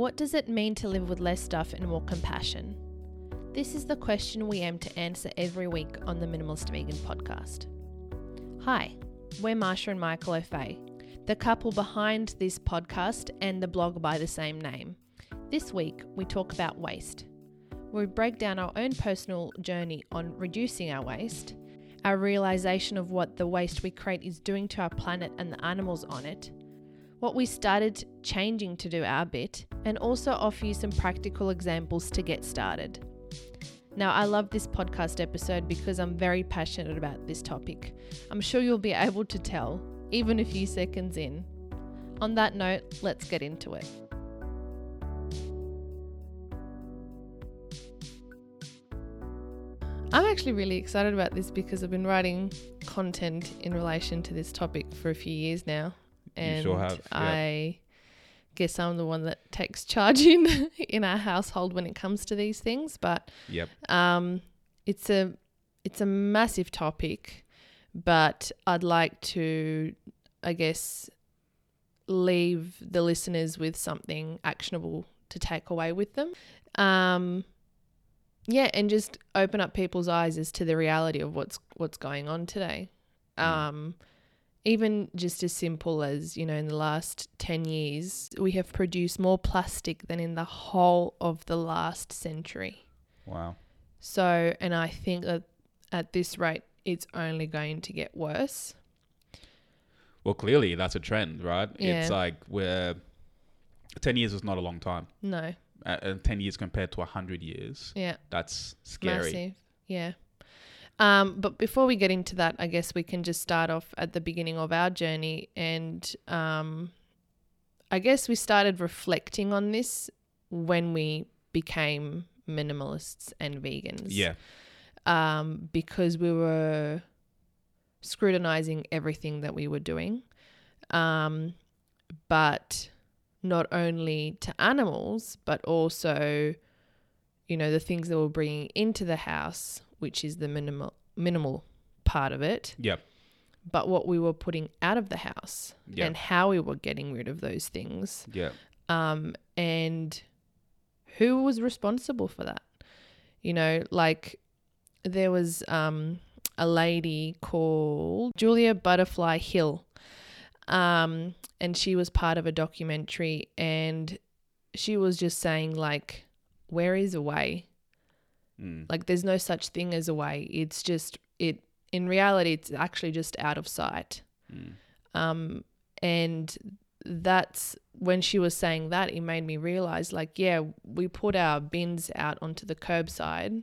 What does it mean to live with less stuff and more compassion? This is the question we aim to answer every week on the Minimalist Vegan podcast. Hi, we're Maša and Michael Ofei, the couple behind this podcast and the blog by the same name. This week, we talk about waste. We break down our own personal journey on reducing our waste, our realization of what the waste we create is doing to our planet and the animals on it, what we started changing to do our bit, and also offer you some practical examples to get started. Now, I love this podcast episode because I'm very passionate about this topic. I'm sure you'll be able to tell, even a few seconds in. On that note, let's get into it. I'm actually really excited about this because I've been writing content in relation to this topic for a few years now. And You sure have, yep. I guess I'm the one that takes charge in in our household when it comes to these things. But Yep. um, it's a it's a massive topic, but I'd like to, I guess, leave the listeners with something actionable to take away with them. Um, yeah, and just open up people's eyes as to the reality of what's what's going on today. Mm. Um, even just as simple as you know, in the last ten years, we have produced more plastic than in the whole of the last century. Wow. So, and I think that at this rate, it's only going to get worse. Well, clearly that's a trend, right? Yeah. It's like we're 10 years is not a long time. No, Uh, and 10 years compared to 100 years, yeah, that's scary. massive, yeah. Um, but before we get into that, I guess we can just start off at the beginning of our journey, and um, I guess we started reflecting on this when we became minimalists and vegans. Yeah. um, because we were scrutinizing everything that we were doing. Um, but not only to animals, but also, you know, the things that we're bringing into the house, which is the minimal minimal part of it, Yep. but what we were putting out of the house Yeah. and how we were getting rid of those things Yeah. um, and who was responsible for that? You know, like there was um, a lady called Julia Butterfly Hill, um, and she was part of a documentary, and she was just saying like, "Where is a way? Mm. Like, there's no such thing as a way. It's just it. In reality, it's actually just out of sight." Mm. Um, and that's when she was saying that, it made me realize like, yeah, we put our bins out onto the curbside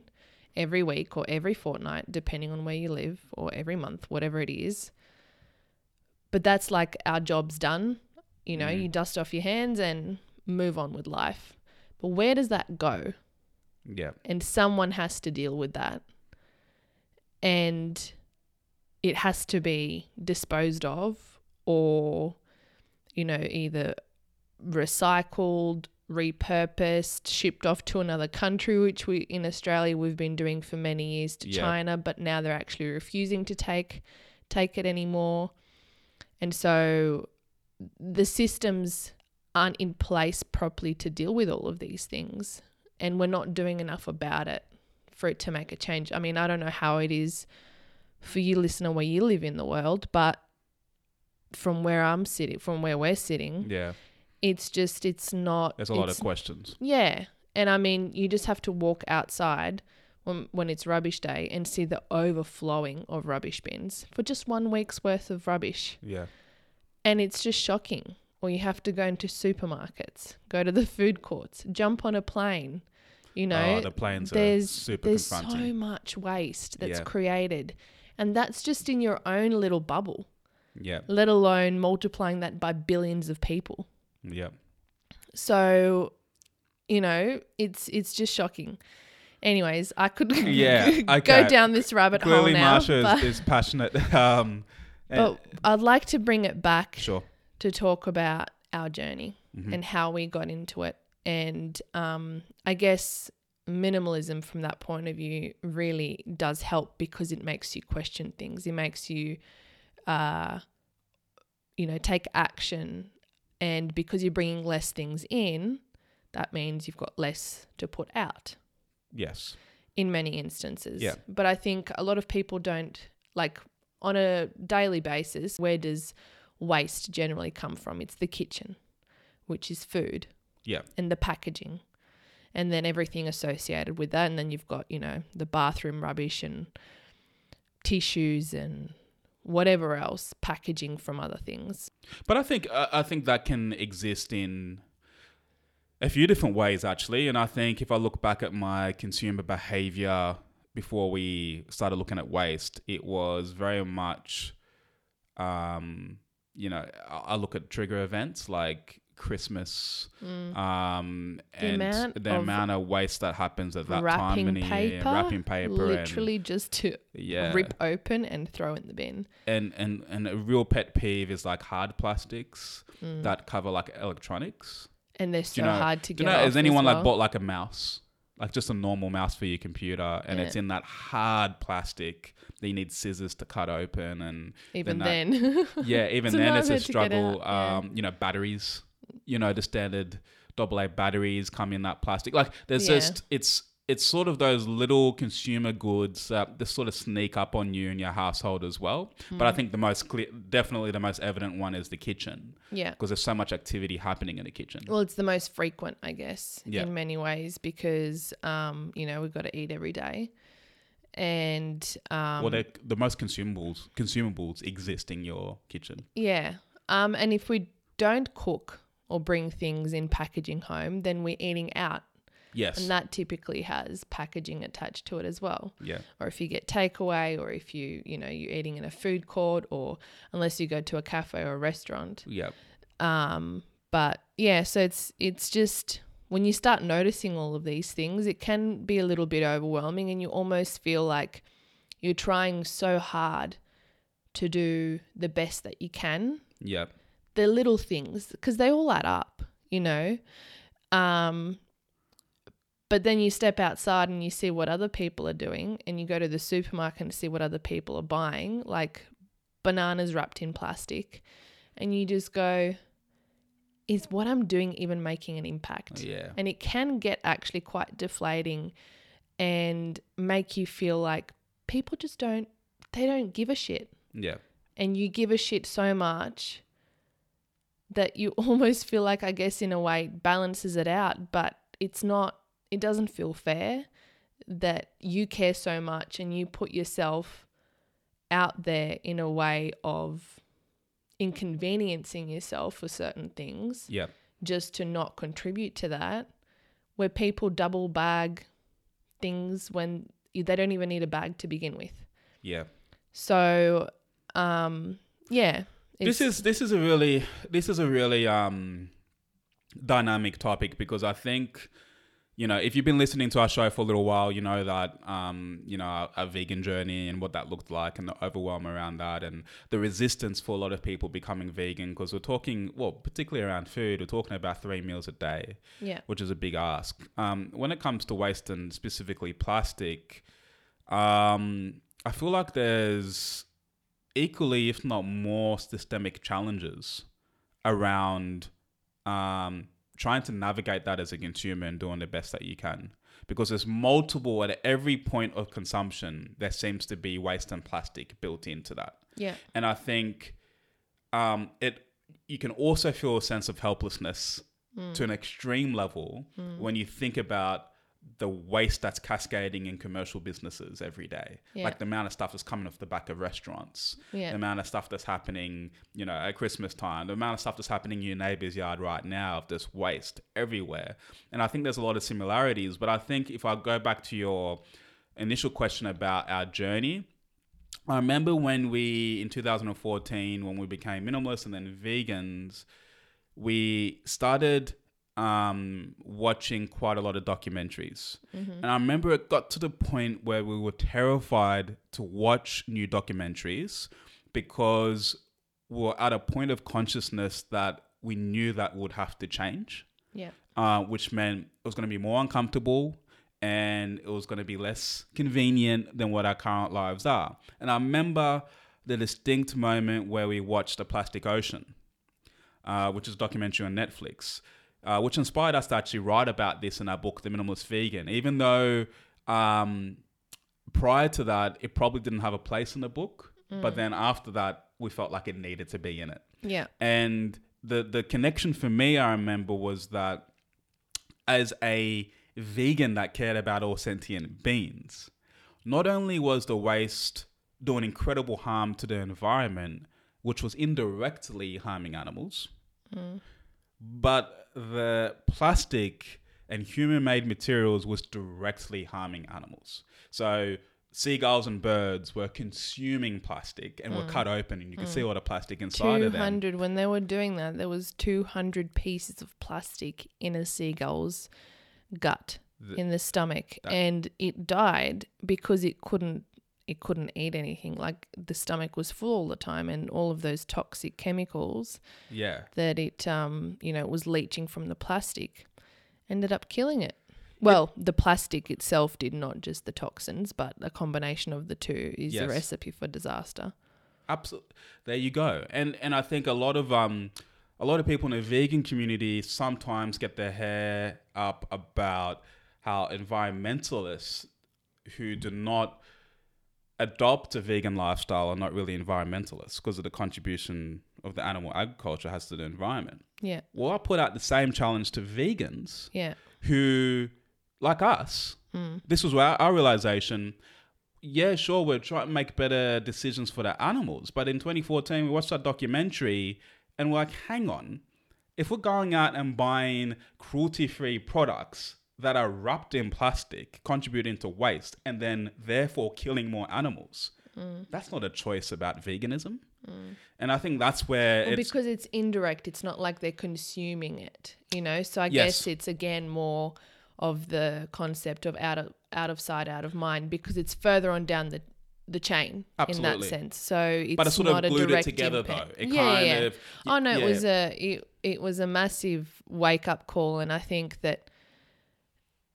every week or every fortnight, depending on where you live, or every month, whatever it is. But that's like our job's done. You know, Mhm. you dust off your hands and move on with life. But where does that go? Yeah. and someone has to deal with that and it has to be disposed of or you know either recycled repurposed shipped off to another country which we in Australia we've been doing for many years to Yeah. China but now they're actually refusing to take take it anymore and so the systems aren't in place properly to deal with all of these things and we're not doing enough about it for it to make a change. I mean, I don't know how it is for you listener where you live in the world, but from where I'm sitting, from where we're sitting, Yeah. it's just it's not There's a lot of questions. yeah. And I mean, you just have to walk outside when when it's rubbish day and see the overflowing of rubbish bins for just one week's worth of rubbish Yeah. and it's just shocking. Or you have to go into supermarkets, go to the food courts, jump on a plane. You know, oh, the planes are there's super there's confronting. so much waste that's Yeah. created, and that's just in your own little bubble. yeah. Let alone multiplying that by billions of people. Yeah. So, you know, it's it's just shocking. Anyways, I could Yeah, go down this rabbit Clearly, hole now, Maša but, is, is passionate. Um, but I'd like to bring it back sure. to talk about our journey Mhm. and how we got into it. And um, I guess minimalism from that point of view really does help because it makes you question things. It makes you, uh, you know, take action. And because you're bringing less things in, that means you've got less to put out Yes. in many instances. Yeah. But I think a lot of people don't like on a daily basis, where does waste generally come from? It's the kitchen, which is food Yeah. and the packaging. And then everything associated with that. And then you've got, you know, the bathroom rubbish and tissues and whatever else, packaging from other things. But I think I I think that can exist in a few different ways actually, and I think if I look back at my consumer behavior before we started looking at waste, it was very much, um, you know, I look at trigger events like Christmas, um, The and amount the of amount of waste that happens at that time wrapping in the paper, and wrapping paper, literally just to yeah, rip open and throw in the bin. and and and a real pet peeve is like hard plastics Mm. that cover like electronics. And they're so you know? hard to Do get you know? Has anyone as like bought like a mouse, like just a normal mouse for your computer, and Yeah. it's in that hard plastic that you need scissors to cut open, and Even then then. yeah, even then it's a nightmare to get struggle. yeah. Um, you know, batteries, you know, the standard double A batteries come in that plastic. Like there's Yeah. just it's it's sort of those little consumer goods that just sort of sneak up on you and your household as well. But Hmm. I think the most clear, definitely the most evident one is the kitchen yeah. because there's so much activity happening in the kitchen. Well, it's the most frequent, I guess, Yeah. in many ways because, um, you know, we've got to eat every day. And, um, well, the most consumables consumables exist in your kitchen. yeah. Um, and if we don't cook or bring things in packaging home, then we're eating out. Yes. And that typically has packaging attached to it as well. yeah. Or if you get takeaway, or if you, you know, you're eating in a food court, or unless you go to a cafe or a restaurant. Yeah. Um, but yeah, so it's it's just when you start noticing all of these things, it can be a little bit overwhelming, and you almost feel like you're trying so hard to do the best that you can. Yeah. The little things, because they all add up, you know. Um, but then you step outside and you see what other people are doing, and you go to the supermarket and see what other people are buying, like bananas wrapped in plastic, and you just go, is what I'm doing even making an impact? Yeah. And it can get actually quite deflating and make you feel like people just don't, they don't give a shit. Yeah. And you give a shit so much that you almost feel like, I guess, in a way, balances it out, but it's not, it doesn't feel fair that you care so much and you put yourself out there in a way of inconveniencing yourself for certain things Yeah. just to not contribute to that, where people double bag things when they don't even need a bag to begin with. Yeah. So, um, yeah, this is this is a really this is a really um dynamic topic because I think you know if you've been listening to our show for a little while, you know that um you know our, our vegan journey and what that looked like and the overwhelm around that and the resistance for a lot of people becoming vegan because we're talking well particularly around food we're talking about three meals a day yeah, which is a big ask. Um, when it comes to waste and specifically plastic, um, I feel like there's equally, if not more, systemic challenges around um, trying to navigate that as a consumer and doing the best that you can. Because there's multiple at every point of consumption, there seems to be waste and plastic built into that. yeah, And I think um, it you can also feel a sense of helplessness Mm. to an extreme level when you think about the waste that's cascading in commercial businesses every day. Yeah. Like the amount of stuff that's coming off the back of restaurants, yeah, the amount of stuff that's happening, you know, at Christmas time, the amount of stuff that's happening in your neighbor's yard right now of this waste everywhere. And I think there's a lot of similarities. But I think if I go back to your initial question about our journey, I remember when we, in 2014, when we became minimalists and then vegans, we started um, watching quite a lot of documentaries. And I remember it got to the point where we were terrified to watch new documentaries because we were at a point of consciousness that we knew that would have to change yeah, uh, which meant it was going to be more uncomfortable and it was going to be less convenient than what our current lives are. And I remember the distinct moment where we watched The Plastic Ocean, uh, which is a documentary on Netflix. Uh, which inspired us to actually write about this in our book, The Minimalist Vegan. Even though um, prior to that, it probably didn't have a place in the book, but then after that, we felt like it needed to be in it. Yeah. And the the connection for me, I remember, was that as a vegan that cared about all sentient beings, not only was the waste doing incredible harm to the environment, which was indirectly harming animals, but the plastic and human-made materials was directly harming animals. So seagulls and birds were consuming plastic and were mm. cut open, and you could see mm. all the plastic inside of them. 200 when they were doing that there was 200 pieces of plastic in a seagull's gut in the stomach and it died because it couldn't it couldn't eat anything like the stomach was full all the time and all of those toxic chemicals Yeah. that it um you know was leaching from the plastic ended up killing it well the plastic itself did not just the toxins but a combination of the two is Yes. a recipe for disaster Absolutely. There you go. And and I think a lot of um a lot of people in the vegan community sometimes get their hair up about how environmentalists who do not adopt a vegan lifestyle are not really environmentalists because of the contribution of the animal agriculture has to the environment. yeah Well, I put out the same challenge to vegans yeah who, like us, hmm. this was our, our realization. Yeah, sure, we're trying to make better decisions for the animals. But in 2014, we watched that documentary and we're like, hang on. If we're going out and buying cruelty free products that are wrapped in plastic, contributing to waste, and then therefore killing more animals, mm. that's not a choice about veganism. Mm. And I think that's where Well, it's. because it's indirect, it's not like they're consuming it, you know. So I Yes. guess it's again more of the concept of out of out of sight, out of mind, because it's further on down the the chain in that sense. So it's but it sort not of a glued it together, impact. though. It yeah, kind yeah. of. Oh no, yeah. it was a it, it was a massive wake up call, and I think that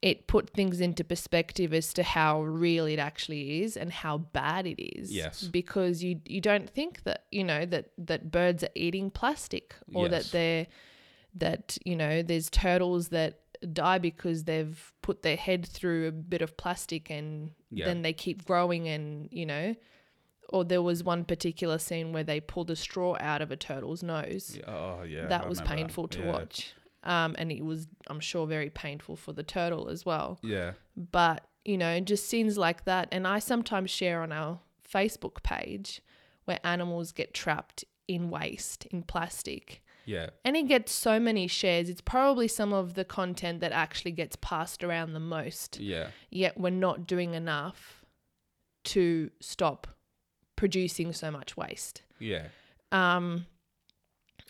it put things into perspective as to how real it actually is and how bad it is. Yes. Because you you don't think that you know that that birds are eating plastic or Yes. that they're that you know there's turtles that die because they've put their head through a bit of plastic and Yeah. then they keep growing and you know or there was one particular scene where they pulled a straw out of a turtle's nose Oh yeah, that I was painful to Yeah. watch um, and it was i'm sure very painful for the turtle as well. Yeah, but you know just scenes like that. And i sometimes share on our facebook page where animals get trapped in waste in plastic. Yeah, and it gets so many shares. It's probably some of the content that actually gets passed around the most. Yeah, yet we're not doing enough to stop producing so much waste. Yeah, um,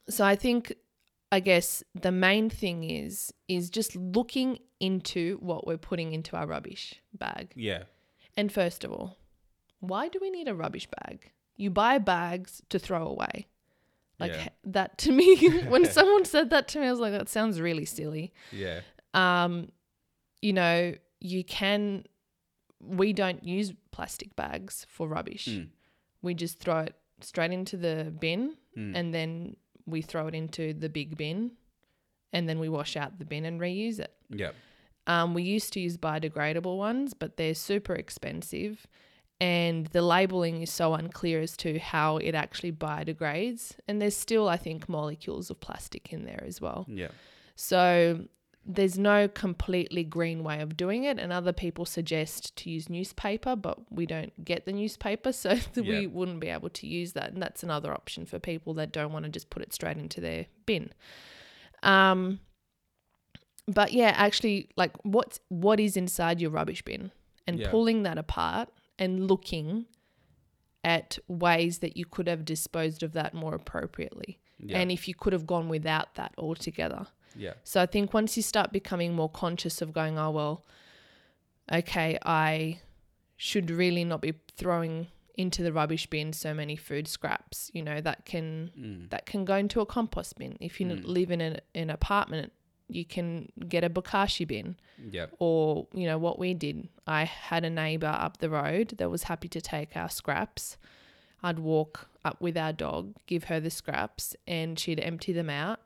so I think, I guess the main thing is is just looking into what we're putting into our rubbish bag. yeah, And first of all, why do we need a rubbish bag? You buy bags to throw away. Like Yeah. that to me, when someone said that to me, I was like, that sounds really silly. yeah, Um, you know, you can. We don't use plastic bags for rubbish. Mm. We just throw it straight into the bin, Mm. and then we throw it into the big bin, and then we wash out the bin and reuse it. yeah, Um, we used to use biodegradable ones, but they're super expensive. And the labeling is so unclear as to how it actually biodegrades. And there's still, I think, molecules of plastic in there as well. yeah, So there's no completely green way of doing it. And other people suggest to use newspaper, but we don't get the newspaper. So Yeah. we wouldn't be able to use that. And that's another option for people that don't want to just put it straight into their bin. Um, but yeah, actually, like what's what is inside your rubbish bin, and Yeah. pulling that apart and looking at ways that you could have disposed of that more appropriately, yeah, and if you could have gone without that altogether. Yeah, So I think once you start becoming more conscious of going, oh well, okay, I should really not be throwing into the rubbish bin so many food scraps. You know that can mm. that can go into a compost bin. If you Mm. live in an, an apartment, you can get a bokashi bin. yeah, Or you know what we did. I had a neighbor up the road that was happy to take our scraps. I'd walk up with our dog, give her the scraps, and she'd empty them out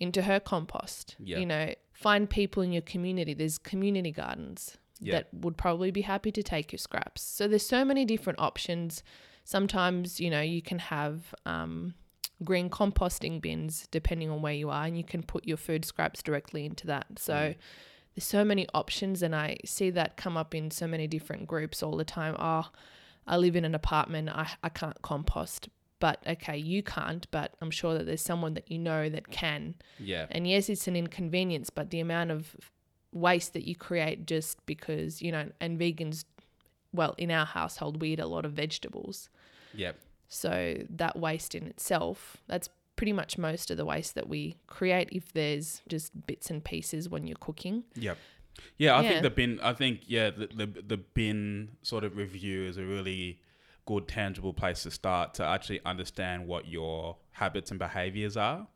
into her compost. Yeah. You know, find people in your community. There's community gardens Yeah. that would probably be happy to take your scraps. So there's so many different options. Sometimes, you know, you can have um, green composting bins depending on where you are, and you can put your food scraps directly into that. So Mm. there's so many options, and I see that come up in so many different groups all the time. Oh, I live in an apartment, I, I can't compost. But okay, you can't, but I'm sure that there's someone that you know that can. Yeah. And yes, it's an inconvenience, but the amount of waste that you create just because, you know, and vegans, well, in our household, we eat a lot of vegetables. Yeah. So that waste in itself, that's pretty much most of the waste that we create if there's just bits and pieces when you're cooking. Yep. Yeah, I Yeah. think the bin. I think yeah, the, the the bin sort of review is a really good tangible place to start to actually understand what your habits and behaviors are.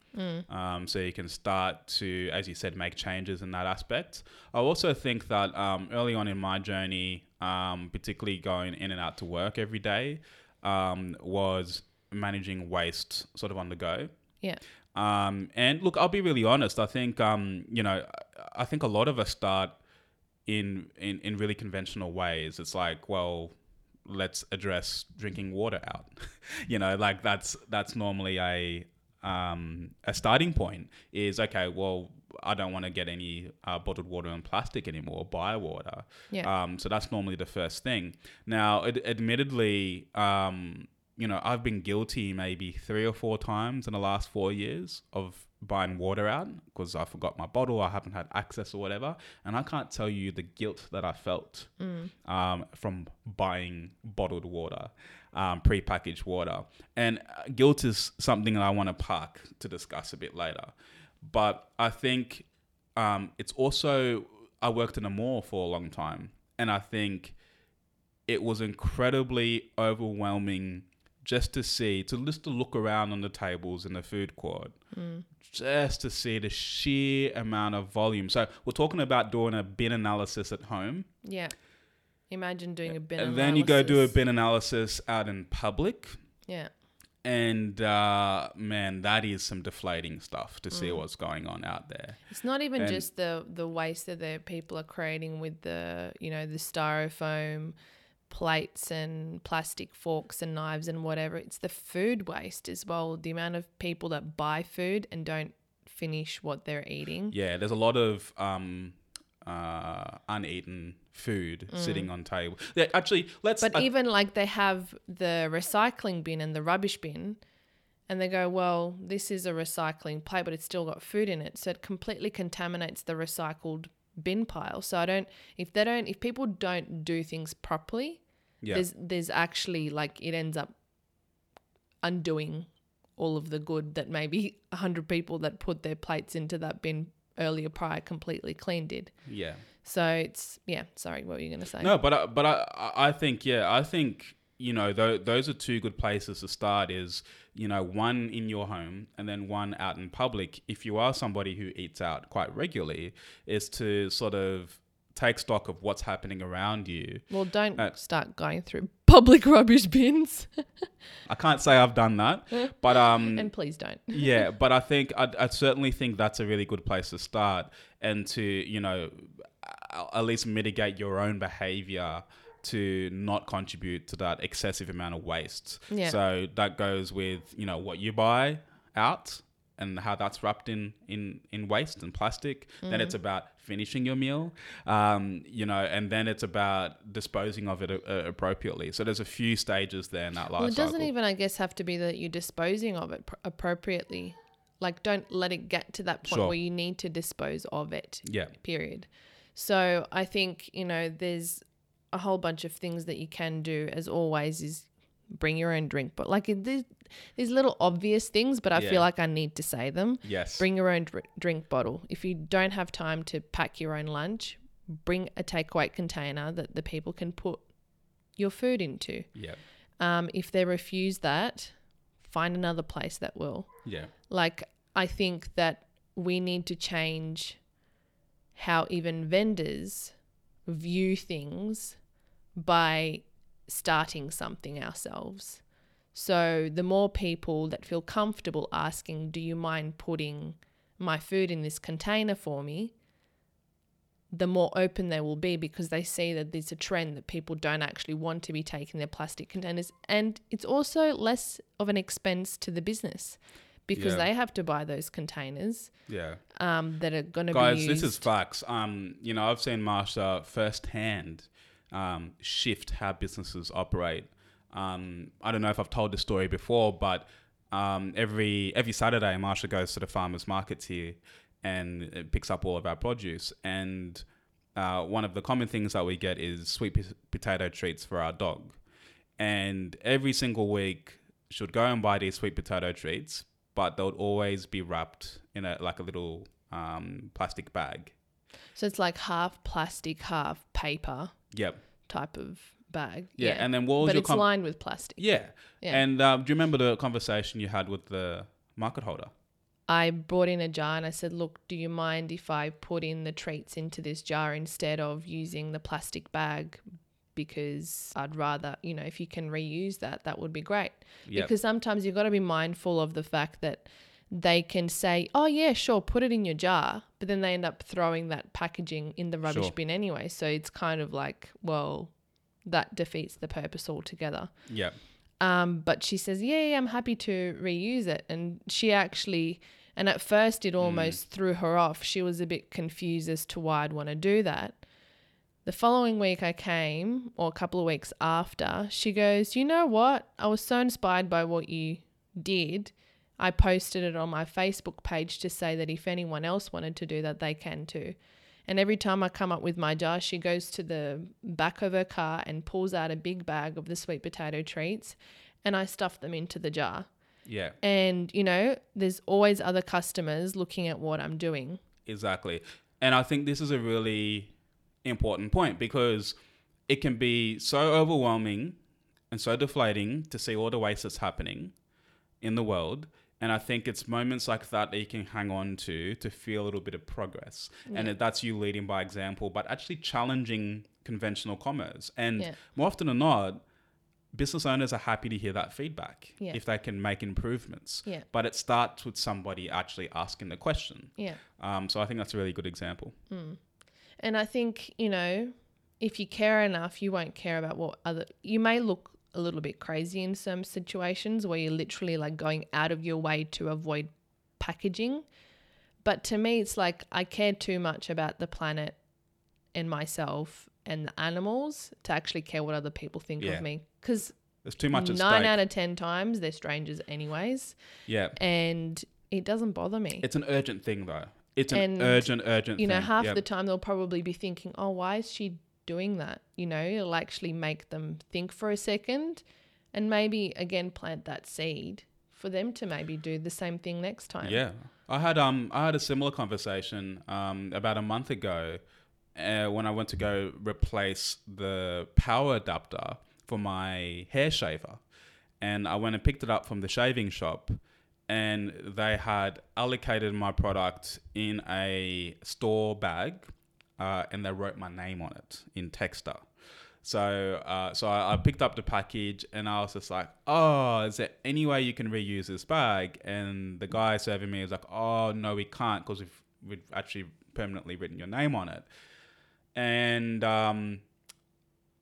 Um, so you can start to, as you said, make changes in that aspect. I also think that um, early on in my journey, um, particularly going in and out to work every day, um, was managing waste sort of on the go. Yeah. Um, and look, I'll be really honest. I think um, you know, I think a lot of us start in in in really conventional ways. It's like, well, let's address drinking water out. you know, like that's that's normally a um, a starting point. Is okay. Well, I don't want to get any uh, bottled water and plastic anymore. Buy water. Yeah. Um, so that's normally the first thing. Now, ad- admittedly, um, you know, I've been guilty maybe three or four times in the last four years of buying water out because I forgot my bottle, I haven't had access or whatever, and I can't tell you the guilt that I felt um, from buying bottled water, um, prepackaged water, and uh, guilt is something that I want to park to discuss a bit later. But I think um, it's also I worked in a mall for a long time, and I think it was incredibly overwhelming just to see, to just to look around on the tables in the food court, just to see the sheer amount of volume. So we're talking about doing a bin analysis at home, Yeah. Imagine doing a bin and then you go do a bin analysis out in public. Yeah. And uh, man, that is some deflating stuff to see what's going on out there. It's not even And- just the the waste that the people are creating with the you know the styrofoam plates and plastic forks and knives and whatever. It's the food waste as well. The amount of people that buy food and don't finish what they're eating. Yeah, there's a lot of um, uh, uneaten food sitting on table. Yeah, actually, let's. But uh, even like they have the recycling bin and the rubbish bin, and they go, well, this is a recycling plate, but it's still got food in it. So it completely contaminates the recycled bin pile. So I don't, if they don't, if people don't do things properly, yeah, there's, there's actually like it ends up undoing all of the good that maybe 100 people that put their plates into that bin earlier prior completely clean did. yeah. So it's, yeah, sorry, what were you going to say? No, but I, but I I I think yeah, I think you know th- those are two good places to start. Is you know one in your home and then one out in public. If you are somebody who eats out quite regularly, is to sort of take stock of what's happening around you. Well, don't Uh, start going through public rubbish bins. I can't say I've done that, but um, and please don't. yeah, but I think I, I certainly think that's a really good place to start, and to you know at least mitigate your own behavior to not contribute to that excessive amount of waste. Yeah. So that goes with you know what you buy out and how that's wrapped in in in waste and plastic. Then it's about finishing your meal, um, you know, and then it's about disposing of it uh, appropriately. So there's a few stages there in that life Well, it doesn't cycle. even, I guess, have to be that you're disposing of it pr- appropriately. Like, don't let it get to that point Sure. where you need to dispose of it. yeah. Period. So I think you know there's a whole bunch of things that you can do. As always, is bring your own drink. But like it- these little obvious things, but I Yeah. feel like I need to say them. Yes. Bring your own dr- drink bottle. If you don't have time to pack your own lunch, bring a takeaway container that the people can put your food into. yeah. Um, if they refuse that, find another place that will. Yeah. Like, I think that we need to change how even vendors view things by starting something ourselves. So, the more people that feel comfortable asking, Do you mind putting my food in this container for me, the more open they will be because they see that there's a trend that people don't actually want to be taking their plastic containers. And it's also less of an expense to the business because Yeah. they have to buy those containers Yeah. um, that are going to be Guys, this is facts. Um, you know, I've seen Maša firsthand um, shift how businesses operate. Um, I don't know if I've told this story before, but um, every every Saturday, Maša goes to the farmers markets here and picks up all of our produce. And uh, one of the common things that we get is sweet p- potato treats for our dog. And every single week, she would go and buy these sweet potato treats, but they'll always be wrapped in a like a little um, plastic bag. so it's like half plastic, half paper Yep. type of bag. Yeah. And then what was but your it's com- lined with plastic. Yeah. Yeah. And um, do you remember the conversation you had with the market holder? I brought in a jar and I said, Look, do you mind if I put in the treats into this jar instead of using the plastic bag? Because I'd rather, you know, if you can reuse that, that would be great. Yep. Because sometimes you've got to be mindful of the fact that they can say, Oh, yeah, sure, put it in your jar. But then they end up throwing that packaging in the rubbish Sure. bin anyway. So it's kind of like, well, that defeats the purpose altogether. Yeah. Um, but she says, yeah, yeah, I'm happy to reuse it. And she actually, and at first it almost threw her off. She was a bit confused as to why I'd want to do that. The following week I came, or a couple of weeks after, she goes, you know what? I was so inspired by what you did. I posted it on my Facebook page to say that if anyone else wanted to do that, they can too. And every time I come up with my jar, she goes to the back of her car and pulls out a big bag of the sweet potato treats and I stuff them into the jar. Yeah. And, you know, there's always other customers looking at what I'm doing. Exactly. And I think this is a really important point because it can be so overwhelming and so deflating to see all the waste that's happening in the world. And I think it's moments like that that you can hang on to to feel a little bit of progress. And that's you leading by example, but actually challenging conventional commerce. And Yeah. more often than not, business owners are happy to hear that feedback Yeah. if they can make improvements. Yeah. But it starts with somebody actually asking the question. Yeah. Um, so I think that's a really good example. And I think, you know, if you care enough, you won't care about what other, you may look a little bit crazy in some situations where you're literally like going out of your way to avoid packaging. But to me, it's like I care too much about the planet and myself and the animals to actually care what other people think Yeah. of me. Because There's too much nine stake. out of 10 times they're strangers, anyways. yeah, And it doesn't bother me. it's an urgent thing though. It's an And, urgent, urgent. you know, thing. half Yep. the time they'll probably be thinking, oh, why is she doing that? You know, it'll actually make them think for a second and maybe again plant that seed for them to maybe do the same thing next time. Yeah, I had um I had a similar conversation um about a month ago uh, when I went to go replace the power adapter for my hair shaver, and I went and picked it up from the shaving shop, and they had allocated my product in a store bag, uh, and they wrote my name on it in Texter. So, uh, so I, I picked up the package and I was just like, "Oh, is there any way you can reuse this bag?" And the guy serving me was like, "Oh, no, we can't because we've we've actually permanently written your name on it." And um,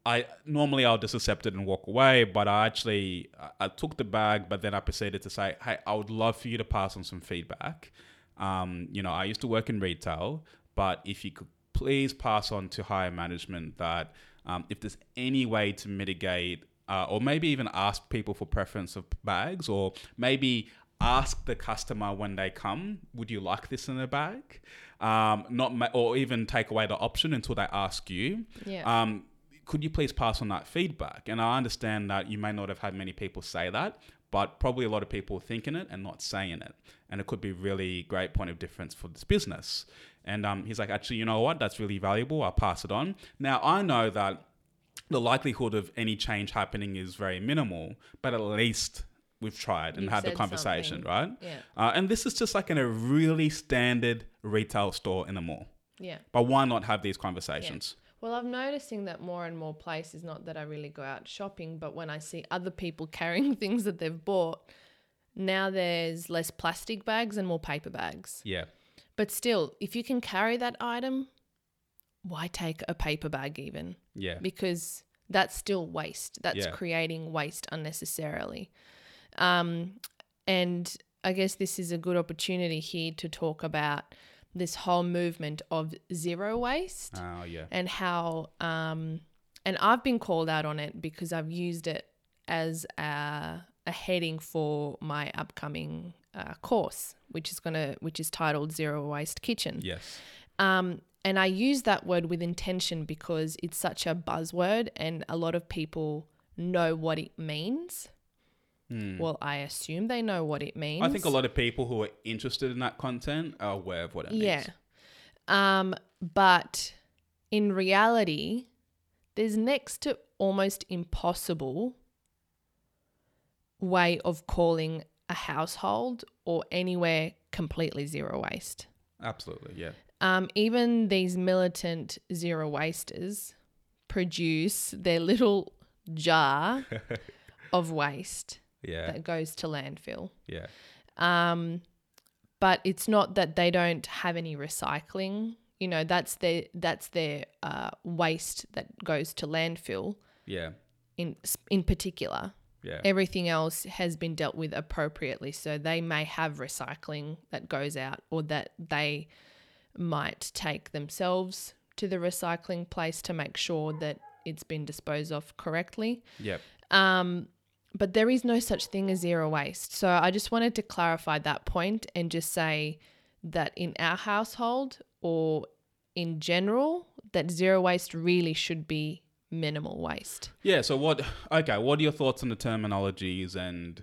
I normally I'll just accept it and walk away, but I actually I, took the bag, but then I proceeded to say, "Hey, I would love for you to pass on some feedback." Um, you know, I used to work in retail, but if you could please pass on to higher management that um, if there's any way to mitigate, uh, or maybe even ask people for preference of bags, or maybe ask the customer when they come, would you like this in a bag? Um, not ma- or even take away the option until they ask you. Yeah. Um, could you please pass on that feedback? And I understand that you may not have had many people say that, but probably a lot of people thinking it and not saying it. And it could be really great point of difference for this business. And um, he's like, actually, you know what? That's really valuable. I'll pass it on. Now, I know that the likelihood of any change happening is very minimal, but at least we've tried and You've had the conversation, something. right? Yeah. Uh, and this is just like in a really standard retail store in a mall. Yeah. But why not have these conversations? Well, I'm noticing that more and more places, not that I really go out shopping, but when I see other people carrying things that they've bought, now there's less plastic bags and more paper bags. Yeah. But still, if you can carry that item, why take a paper bag even? Yeah. Because that's still waste. That's Yeah. creating waste unnecessarily. Um, and I guess this is a good opportunity here to talk about this whole movement of zero waste Oh yeah. and how um and I've been called out on it because I've used it as a, a heading for my upcoming uh, course which is going to which is titled zero waste kitchen Yes. um and I use that word with intention because it's such a buzzword and a lot of people know what it means well I assume they know what it means. I think a lot of people who are interested in that content are aware of what it Yeah. means. Um, but in reality, there's next to almost impossible way of calling a household or anywhere completely zero waste. Absolutely. Yeah. Um, even these militant zero wasters produce their little jar of waste Yeah. that goes to landfill. Yeah. Um, but it's not that they don't have any recycling. You know, that's their that's their uh, waste that goes to landfill Yeah. in in particular. Yeah. Everything else has been dealt with appropriately, so they may have recycling that goes out, or that they might take themselves to the recycling place to make sure that it's been disposed of correctly. Yeah. Um, but there is no such thing as zero waste. So I just wanted to clarify that point and just say that in our household or in general, that zero waste really should be minimal waste. Yeah. So what? Okay. What are your thoughts on the terminologies and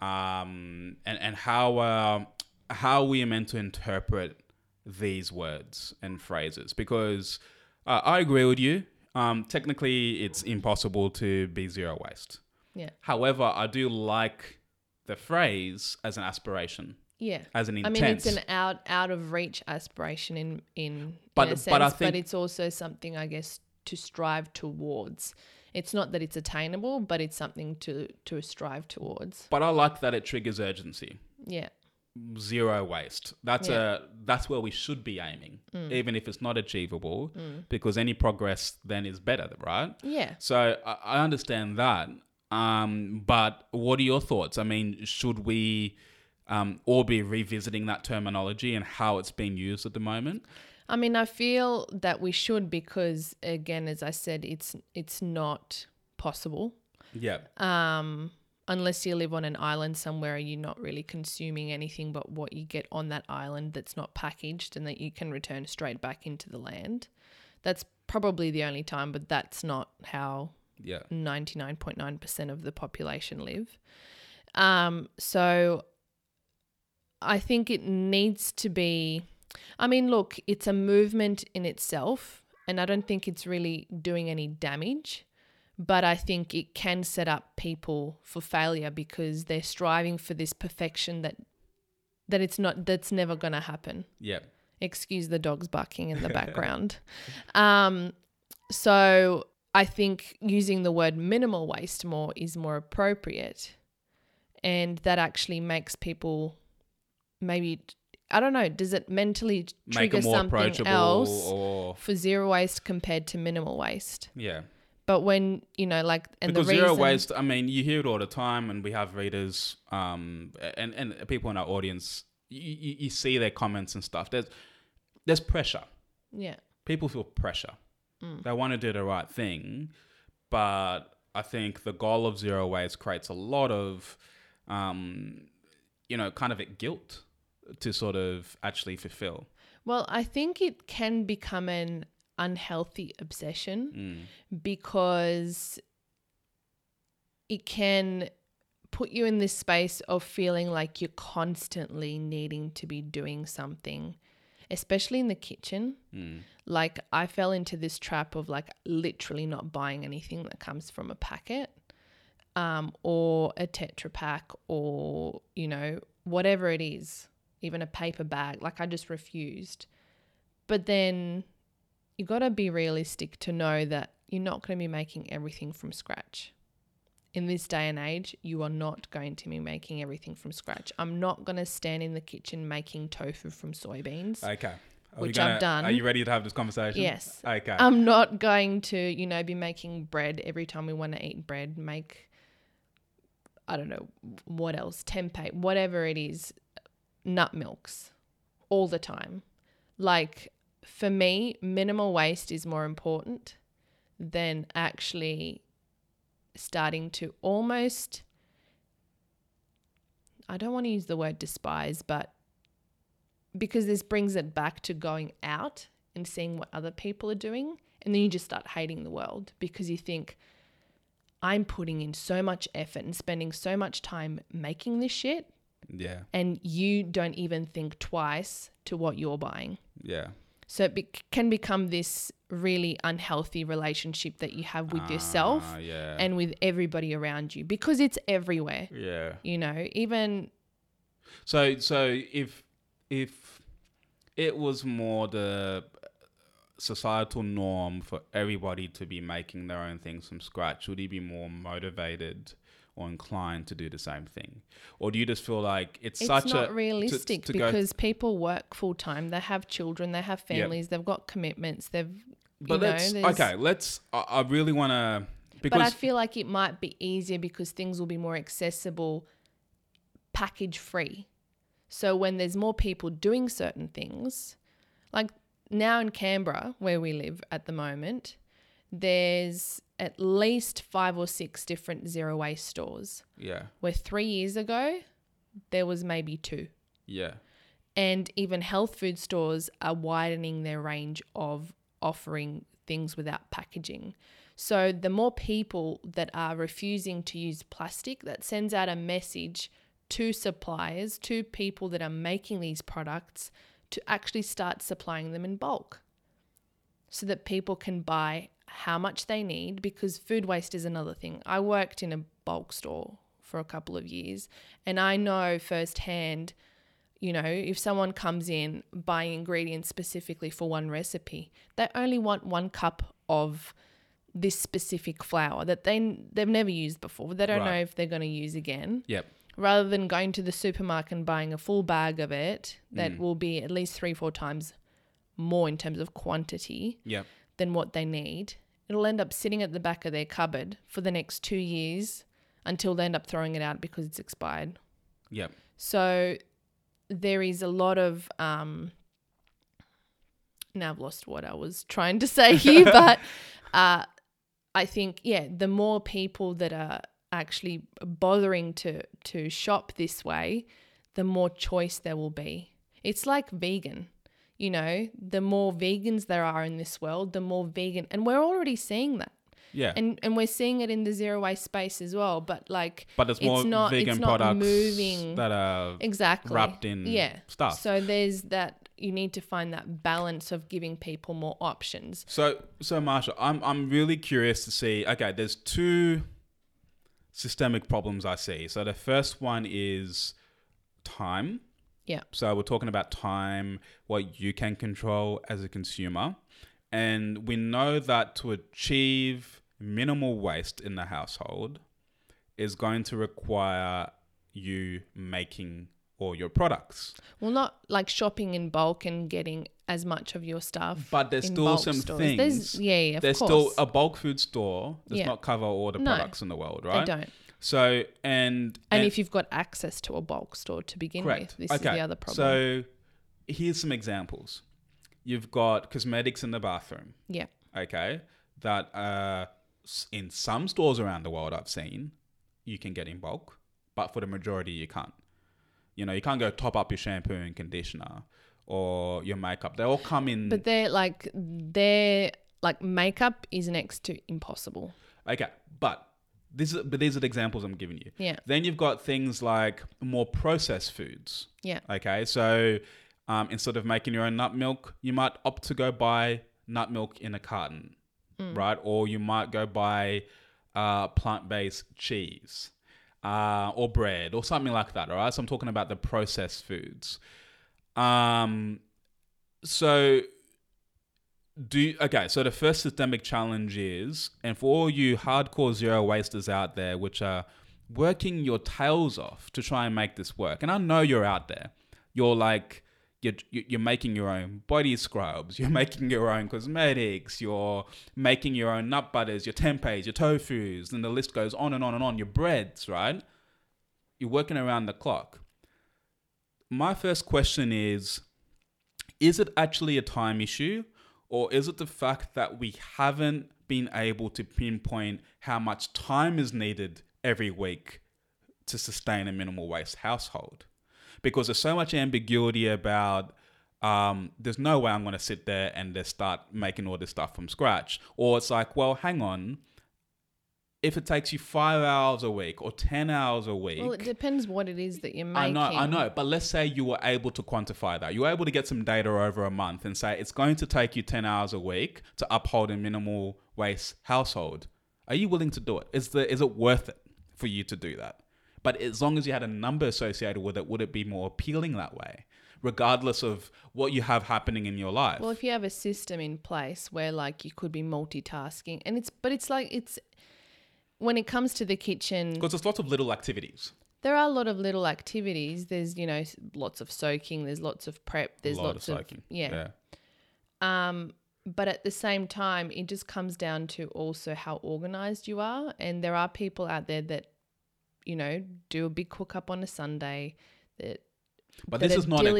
um and and how uh, how we are meant to interpret these words and phrases? Because uh, I agree with you. Um, technically, it's impossible to be zero waste. Yeah. However, I do like the phrase as an aspiration, Yeah. as an I mean, it's an out out of reach aspiration in in, But- in a but sense, I but, it's also something I guess to strive towards. It's not that it's attainable, but it's something to to strive towards. but I like that it triggers urgency. Yeah. zero waste. That's Yeah. a that's where we should be aiming, even if it's not achievable, because any progress then is better, right? Yeah. So I, I understand that. Um, but what are your thoughts? I mean, should we um, all be revisiting that terminology and how it's being used at the moment? I mean, I feel that we should because, again, as I said, it's it's not possible Yeah. um, unless you live on an island somewhere. And you're not really consuming anything but what you get on that island that's not packaged and that you can return straight back into the land. That's probably the only time, but that's not how Yeah. 99.9% of the population live. Um, so I think it needs to be. I mean, look, it's a movement in itself, and I don't think it's really doing any damage. But I think it can set up people for failure because they're striving for this perfection that that it's not that's never going to happen Yeah. excuse the dogs barking in the background. um, so I think using the word minimal waste more is more appropriate, and that actually makes people maybe I don't know. Does it mentally Make trigger it more something else or for zero waste compared to minimal waste? yeah. But when you know, like, and because the zero reason, waste, I mean, you hear it all the time, and we have readers, um, and and people in our audience. You, you, you see their comments and stuff. There's there's pressure. yeah, People feel pressure. They want to do the right thing, but I think the goal of zero waste creates a lot of, um, you know, kind of a guilt to sort of actually fulfill. Well, I think it can become an unhealthy obsession because it can put you in this space of feeling like you're constantly needing to be doing something, especially in the kitchen. Like, I fell into this trap of like literally not buying anything that comes from a packet um, or a Tetra Pak or, you know, whatever it is, even a paper bag. Like, I just refused. But then you got to be realistic to know that you're not going to be making everything from scratch. in this day and age, you are not going to be making everything from scratch. I'm not going to stand in the kitchen making tofu from soybeans. Okay. Are Which gonna- I've done. Are you ready to have this conversation? Yes. Okay. I'm not going to, you know, be making bread every time we want to eat bread, make I don't know what else, tempeh, whatever it is, nut milks all the time. Like for me, minimal waste is more important than actually starting to almost I don't want to use the word despise, but because this brings it back to going out and seeing what other people are doing. And then you just start hating the world because you think, I'm putting in so much effort and spending so much time making this shit. Yeah. And you don't even think twice to what you're buying. Yeah. So it be- can become this really unhealthy relationship that you have with yourself Ah, yeah. and with everybody around you because it's everywhere. yeah. You know, even So so if if it was more the societal norm for everybody to be making their own things from scratch, would you be more motivated or inclined to do the same thing? Or do you just feel like it's, it's such not a realistic to go- because people work full time. They have children, they have families, they've got commitments. They've, but you let's there's- okay, let's I, I really want to because but I feel like it might be easier because things will be more accessible, package free. So when there's more people doing certain things, like now in Canberra, where we live at the moment, there's at least five or six different zero waste stores. yeah, Where three years ago, there was maybe two. yeah. And even health food stores are widening their range of offering things without packaging. So the more people that are refusing to use plastic, that sends out a message to suppliers, to people that are making these products to actually start supplying them in bulk so that people can buy how much they need because food waste is another thing. I worked in a bulk store for a couple of years and I know firsthand, you know, if someone comes in buying ingredients specifically for one recipe, they only want one cup of this specific flour that they they've never used before. They don't know if they're going to use again Yep. rather than going to the supermarket and buying a full bag of it that Mm. will be at least three, four times more in terms of quantity Yep. than what they need. It'll end up sitting at the back of their cupboard for the next two years until they end up throwing it out because it's expired. Yep. So there is a lot of um now I've lost what I was trying to say here, but uh I think yeah, the more people that are actually bothering to to shop this way, the more choice there will be. It's like vegan. You know, the more vegans there are in this world, the more vegan and we're already seeing that. Yeah. And and we're seeing it in the zero waste space as well, but like but it's more not- vegan it's not products moving- that are exactly wrapped in yeah stuff. so there's that you need to find that balance of giving people more options So, so Maša, I'm I'm really curious to see. Okay, there's two systemic problems I see. So the first one is time. Yeah So we're talking about time, what you can control as a consumer, and we know that to achieve minimal waste in the household is going to require you making all your products. well not like shopping in bulk and getting as much of your stuff But there's still some stores. things. There's, yeah, yeah of There's course still a bulk food store does Yeah. not cover all the No, products in the world, right? they don't So and and, if you've got access to a bulk store to begin correct, with this is the other problem So here's some examples. You've got cosmetics in the bathroom, yeah okay, that uh, in some stores around the world I've seen you can get in bulk, but for the majority you can't. You know, you can't go top up your shampoo and conditioner or your makeup. They all come in. but they're like they're like makeup is next to impossible okay, but this is but these are the examples I'm giving you. yeah Then you've got things like more processed foods. yeah Okay, so um, instead of making your own nut milk, you might opt to go buy nut milk in a carton, right? Or you might go buy uh, plant based cheese uh, or bread or something like that, all right? So I'm talking about the processed foods. Um, so Do okay. So the first systemic challenge is, and for all you hardcore zero wasters out there, which are working your tails off to try and make this work, and I know you're out there. You're like you're you're making your own body scrubs. You're making your own cosmetics. You're making your own nut butters, your tempehs, your tofu's, and the list goes on and on and on. Your breads, right? You're working around the clock. My first question is: Is it actually a time issue? Or is it the fact that we haven't been able to pinpoint how much time is needed every week to sustain a minimal waste household? Because there's so much ambiguity about um, there's no way I'm going to sit there and just start making all this stuff from scratch. Or it's like, well, hang on. If it takes you five hours a week or 10 hours a week. Well, it depends what it is that you're making. I know, I know, but let's say you were able to quantify that. You were able to get some data over a month and say it's going to take you 10 hours a week to uphold a minimal waste household. Are you willing to do it? Is the is it worth it for you to do that? But as long as you had a number associated with it, would it be more appealing that way? Regardless of what you have happening in your life. Well, if you have a system in place where like you could be multitasking, and it's but it's like it's when it comes to the kitchen, because there's lots of little activities. there are a lot of little activities. There's you know lots of soaking. There's lots of prep. There's a lot lots of of, soaking. yeah. Um, but at the same time, it just comes down to also how organized you are. And there are people out there that, you know, do a big cook up on a Sunday. That But this is not a,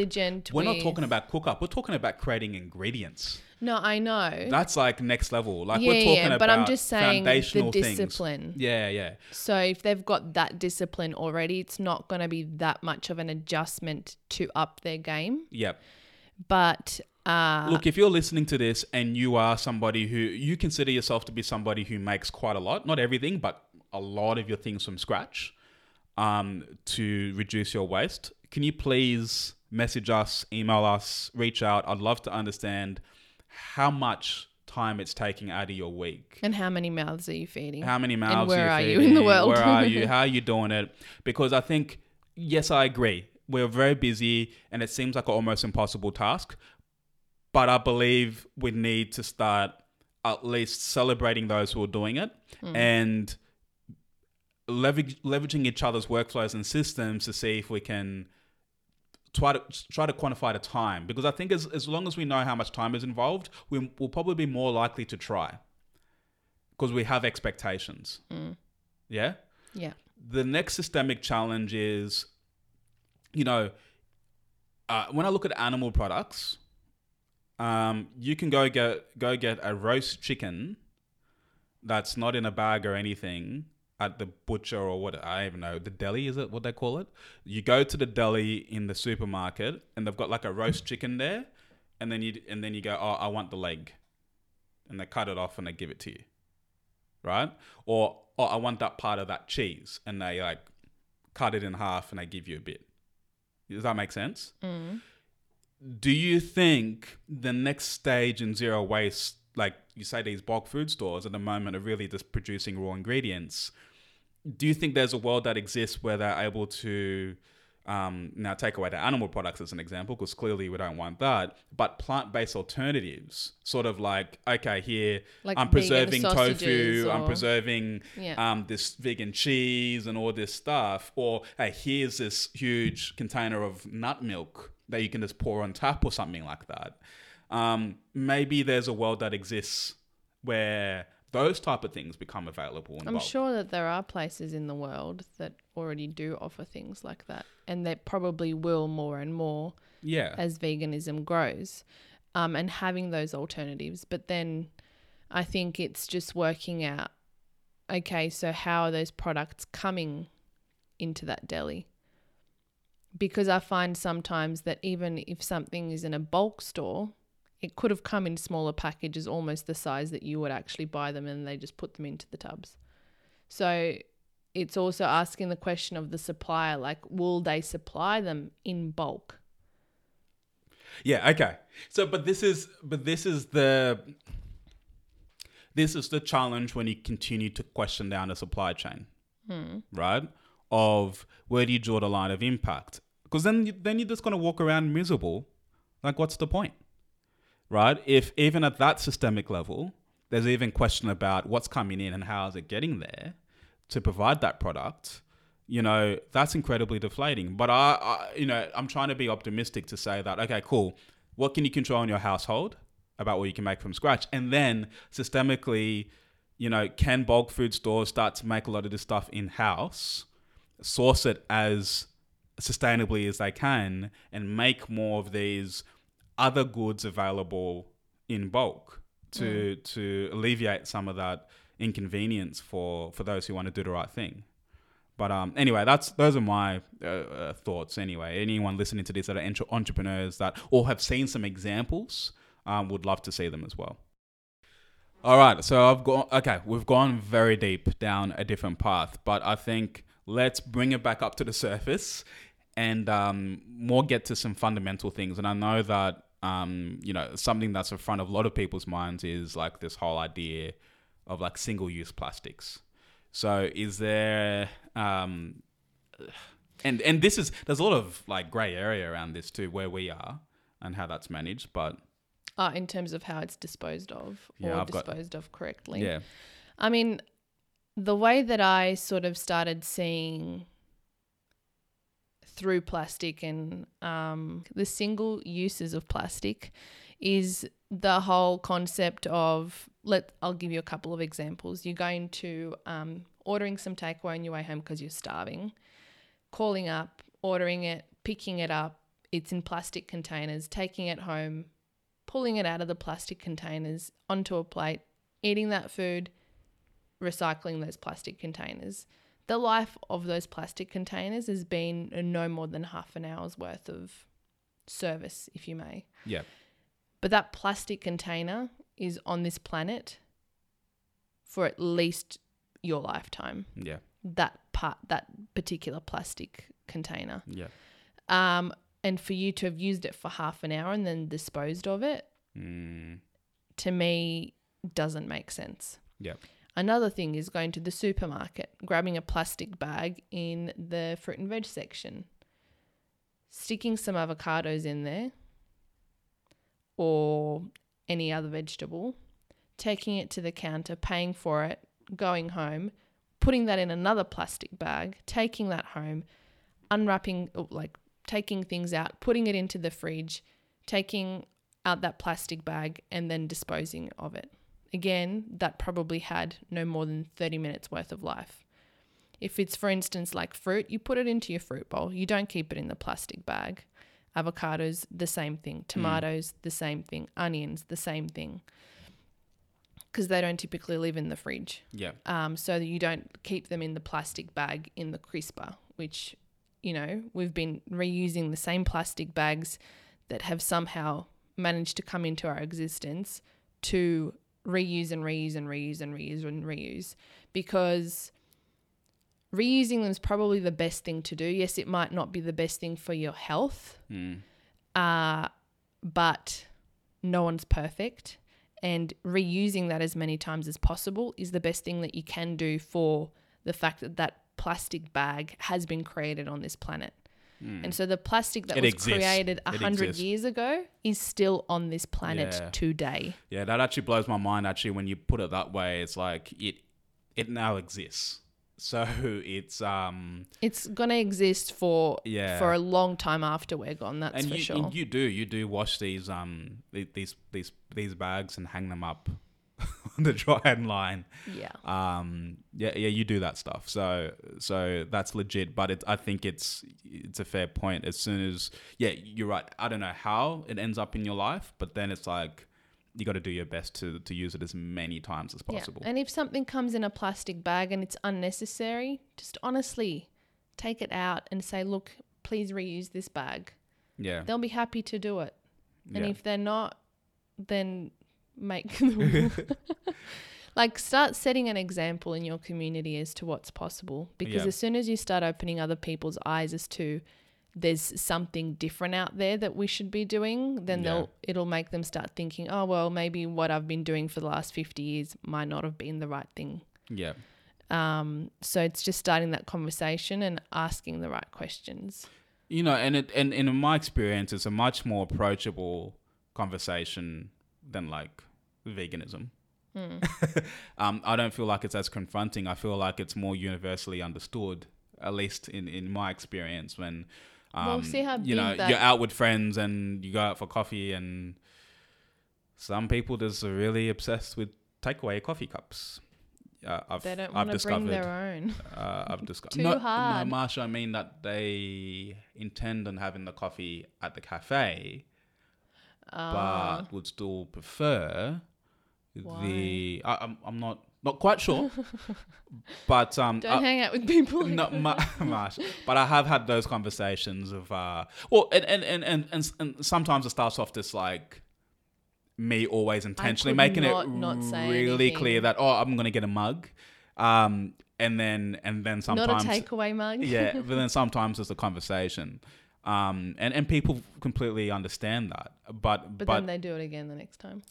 we're not talking about cook up. We're talking about creating ingredients. No, I know. That's like next level. Like yeah, we're talking yeah, about but I'm just saying the foundational things. discipline. Yeah, yeah. So if they've got that discipline already, it's not going to be that much of an adjustment to up their game. Yep. But uh, Look, if you're listening to this and you are somebody who you consider yourself to be somebody who makes quite a lot, not everything, but a lot of your things from scratch um, to reduce your waste, can you please message us, email us, reach out? I'd love to understand how much time it's taking out of your week. and how many mouths are you feeding? How many mouths where are are you you in the world? Where are you? How are you doing it? Because I think, yes, I agree. We're very busy and it seems like an almost impossible task. But I believe we need to start at least celebrating those who are doing it Hmm. and leverage, leveraging each other's workflows and systems to see if we can try to try to quantify the time because I think as, as long as we know how much time is involved, we will probably be more likely to try because we have expectations. Yeah. yeah. The next systemic challenge is, you know, uh, when I look at animal products, um, you can go get go get a roast chicken that's not in a bag or anything at the butcher or what I even know the deli is it what they call it. You go to the deli in the supermarket and they've got like a roast chicken there, and then you and then you go oh I want the leg, and they cut it off and they give it to you, right? Or oh I want that part of that cheese and they like cut it in half and they give you a bit. Does that make sense? Mm. do you think the next stage in zero waste, like you say, these bulk food stores at the moment are really just producing raw ingredients? Do you think there's a world that exists where they're able to um, now take away the animal products as an example, because clearly we don't want that, but plant-based alternatives, sort of like okay, here Like I'm preserving tofu, I'm preserving Yeah. um, this vegan cheese and all this stuff, or hey, here's this huge container of nut milk that you can just pour on tap or something like that. Um, maybe there's a world that exists where those type of things become available. In I'm bulk. sure that there are places in the world that already do offer things like that, and that probably will more and more Yeah, as veganism grows, um, and having those alternatives. But then, I think it's just working out. Okay, so how are those products coming into that deli? Because I find sometimes that even if something is in a bulk store, it could have come in smaller packages, almost the size that you would actually buy them, and they just put them into the tubs. So it's also asking the question of the supplier like, will they supply them in bulk? Yeah, okay. So but this is but this is the this is the challenge when you continue to question down the supply chain. Hmm. Right? Of where do you draw the line of impact? Because then you, then you're just going to walk around miserable. Like what's the point? Right? If even at that systemic level, there's even question about what's coming in and how is it getting there to provide that product, you know, that's incredibly deflating. But I, I you know, I'm trying to be optimistic to say that okay, cool. What can you control in your household about what you can make from scratch, and then systemically, you know, can bulk food stores start to make a lot of this stuff in house, source it as sustainably as they can, and make more of these other goods available in bulk to mm. to alleviate some of that inconvenience for for those who want to do the right thing. But um, anyway, that's those are my uh, uh, thoughts. Anyway, anyone listening to this that are entre- entrepreneurs that or have seen some examples, um, would love to see them as well. All right, so I've gone. Okay, we've gone very deep down a different path, but I think let's bring it back up to the surface and um, more get to some fundamental things. And I know that um, you know something that's in front of a lot of people's minds is like this whole idea of like single-use plastics. So is there um, and and this is there's a lot of like gray area around this too, where we are and how that's managed, but. Uh, in terms of how it's disposed of or disposed got, of correctly. Yeah. I mean, the way that I sort of started seeing through plastic and um, the single uses of plastic is the whole concept of let I'll give you a couple of examples. You're going to um, ordering some takeaway on your way home because you're starving, calling up, ordering it, picking it up. It's in plastic containers, taking it home, pulling it out of the plastic containers onto a plate, eating that food, recycling those plastic containers the life of those plastic containers has been no more than half an hour's worth of service, if you may. Yeah. But that plastic container is on this planet for at least your lifetime. Yeah. That part, that particular plastic container. Yeah. Um, and for you to have used it for half an hour and then disposed of it, mm. to me, doesn't make sense. Yeah. Another thing is going to the supermarket, grabbing a plastic bag in the fruit and veg section, sticking some avocados in there or any other vegetable, taking it to the counter, paying for it, going home, putting that in another plastic bag, taking that home, unwrapping, oh, like taking things out, putting it into the fridge, taking out that plastic bag, and then disposing of it. Again, that probably had no more than 30 minutes worth of life. If it's, for instance, like fruit, you put it into your fruit bowl. You don't keep it in the plastic bag. Avocados, the same thing. Hmm. Tomatoes, mm. the same thing. Onions, the same thing. Because they don't typically live in the fridge. Yeah. Um, so you don't keep them in the plastic bag in the crisper, which, you know, we've been reusing the same plastic bags that have somehow managed to come into our existence to reuse and reuse and reuse and reuse and reuse because reusing them is probably the best thing to do. Yes, it might not be the best thing for your health, mm. uh, but no one's perfect. And reusing that as many times as possible is the best thing that you can do for the fact that that plastic bag has been created on this planet. Mm. And so the plastic that it was exists. created a hundred years ago is still on this planet yeah. today. Yeah, that actually blows my mind. Actually, when you put it that way, it's like it it now exists. So it's um it's gonna exist for yeah for a long time after we're gone. That's and for you, sure. you do you do wash these um these these these bags and hang them up the dry end line. Yeah. Um. Yeah. Yeah. You do that stuff. So so that's legit. But it, I think it's it's a fair point. As soon as yeah, you're right. I don't know how it ends up in your life, but then it's like you got to do your best to to use it as many times as possible. Yeah. And if something comes in a plastic bag and it's unnecessary, just honestly take it out and say, look, please reuse this bag. Yeah. They'll be happy to do it. And yeah. if they're not, then make like start setting an example in your community as to what's possible because Yeah. as soon as you start opening other people's eyes as to there's something different out there that we should be doing then Yeah. they'll it'll make them start thinking oh well maybe what I've been doing for the last 50 years might not have been the right thing Yeah. um so it's just starting that conversation and asking the right questions You know, and it and, and in my experience, it's a much more approachable conversation than like veganism. um, I don't feel like it's as confronting. I feel like it's more universally understood, at least in, in my experience. When um, Well, you know that- you're out with friends and you go out for coffee, and some people just are really obsessed with takeaway coffee cups. Uh, I've, They don't want to bring discovered. their own. Uh, I've discovered. Too no, hard. No, Maša, I mean that they intend on having the coffee at the cafe, Uh, but would still prefer the. I, I'm, I'm not not quite sure, but um, don't uh, hang out with people. Like not ma- Maša, but I have had those conversations of uh, well, and and, and and and and sometimes it starts off just like me always intentionally making not it not really clear that oh I'm gonna get a mug, um, and then and then sometimes Not a takeaway mug. yeah, but then sometimes it's a conversation, um, and and people completely understand that, but But, but, then they do it again the next time.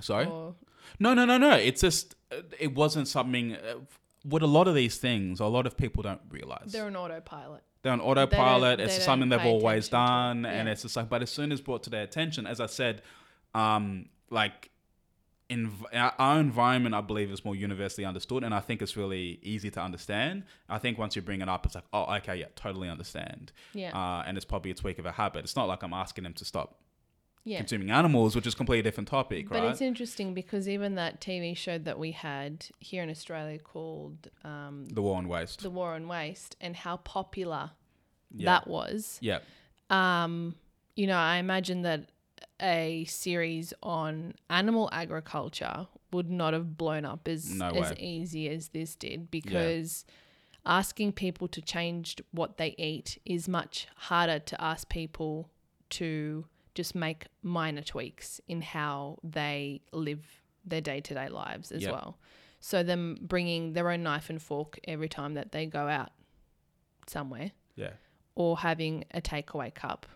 sorry, Or, no no no no, it's just uh, it wasn't something. Uh, what a lot of these things, a lot of people don't realize. they're an autopilot. They're on autopilot. they It's don't something they've pay always attention to done, it. and Yeah. it's just like. But as soon as brought to their attention, as I said, um, like in our our environment, I believe is more universally understood, and I think it's really easy to understand. I think once you bring it up, it's like, oh, okay, yeah, totally understand. Yeah. Uh, and it's probably a tweak of a habit. It's not like I'm asking them to stop yeah. consuming animals, which is a completely different topic, right? But right? it's interesting because even that TV show that we had here in Australia called um, the war on waste. The War on Waste and how popular yeah. that was. yeah. Um, you know, I imagine that a series on animal agriculture would not have blown up as No as easy as this did because asking people to change what they eat is much harder to ask people to just make minor tweaks in how they live their day-to-day lives as Yep. well. So them bringing their own knife and fork every time that they go out somewhere Yeah. or having a takeaway cup.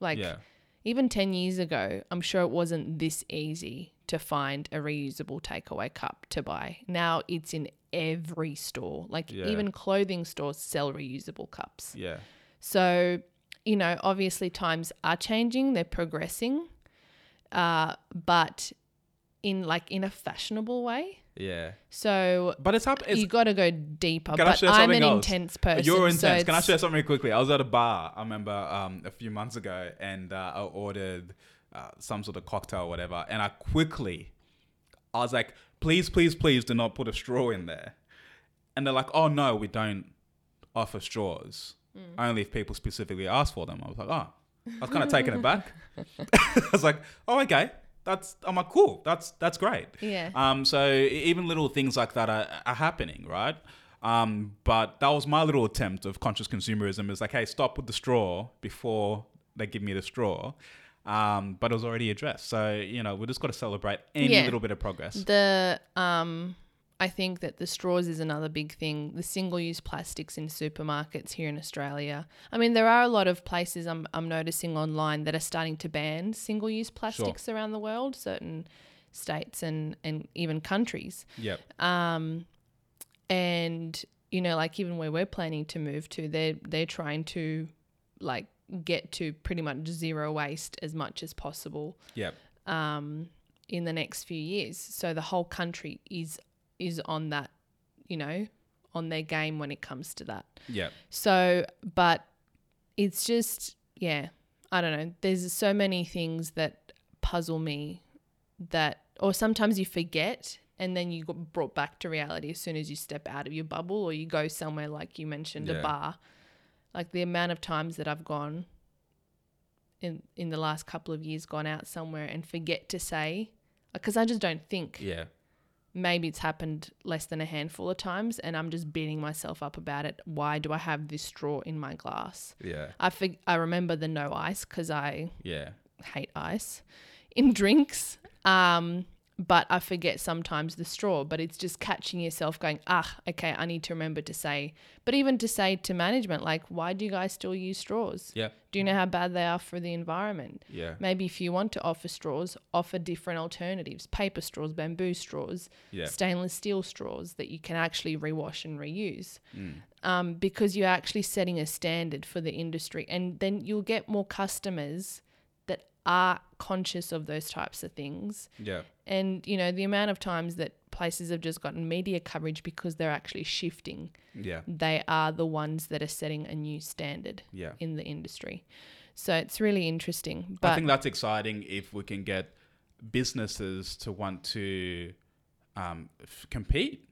Like yeah. even 10 years ago, I'm sure it wasn't this easy to find a reusable takeaway cup to buy. Now it's in every store. Like Yeah. even clothing stores sell reusable cups. Yeah. So, you know, obviously times are changing, they're progressing. Uh, but in like in a fashionable way. Yeah. So But it's up. It's, you got to go deeper. Can I but share I'm an else? intense person. You're so intense. Can I share something really quickly? I was at a bar. I remember um, a few months ago, and uh, I ordered uh, some sort of cocktail, or whatever. And I quickly, I was like, "Please, please, please, do not put a straw in there." And they're like, "Oh no, we don't offer straws. Only if people specifically ask for them." I was like, "Oh." I was kind of taken aback. I was like, "Oh, okay." That's I'm like, cool. That's that's great. Yeah. Um, so even little things like that are, are happening, right? Um, but that was my little attempt of conscious consumerism. Is like, hey, stop with the straw before they give me the straw. Um, but it was already addressed. So you know, we just got to celebrate any Yeah. little bit of progress. The um I think that the straws is another big thing. The single-use plastics in supermarkets here in Australia. I mean, there are a lot of places I'm I'm noticing online that are starting to ban single-use plastics around the world, certain states and and even countries. Yep. Um and you know, like even where we're planning to move to, they're they're trying to like get to pretty much zero waste as much as possible Yep. um, in the next few years. So the whole country is is on that, you know, on their game when it comes to that. Yeah. So, but it's just, yeah, I don't know. There's so many things that puzzle me that, or sometimes you forget and then you get brought back to reality as soon as you step out of your bubble or you go somewhere like you mentioned, Yeah. a bar. Like the amount of times that I've gone in in the last couple of years, gone out somewhere and forget to say, because I just don't think Yeah. Maybe it's happened less than a handful of times and I'm just beating myself up about it. Why do I have this straw in my glass? Yeah. I fig- I remember the no ice because I Yeah. hate ice in drinks. Um, but I forget sometimes the straw, but it's just catching yourself going, ah, okay, I need to remember to say, but even to say to management, like, why do you guys still use straws? Yeah. Do you know how bad they are for the environment? Yeah. Maybe if you want to offer straws, offer different alternatives paper straws, bamboo straws, Yeah. stainless steel straws that you can actually rewash and reuse. Mm. Um, because you're actually setting a standard for the industry, and then you'll get more customers are conscious of those types of things. Yeah. And, you know, the amount of times that places have just gotten media coverage because they're actually shifting, Yeah. they are the ones that are setting a new standard Yeah. in the industry. So it's really interesting. But I think that's exciting if we can get businesses to want to um, f- compete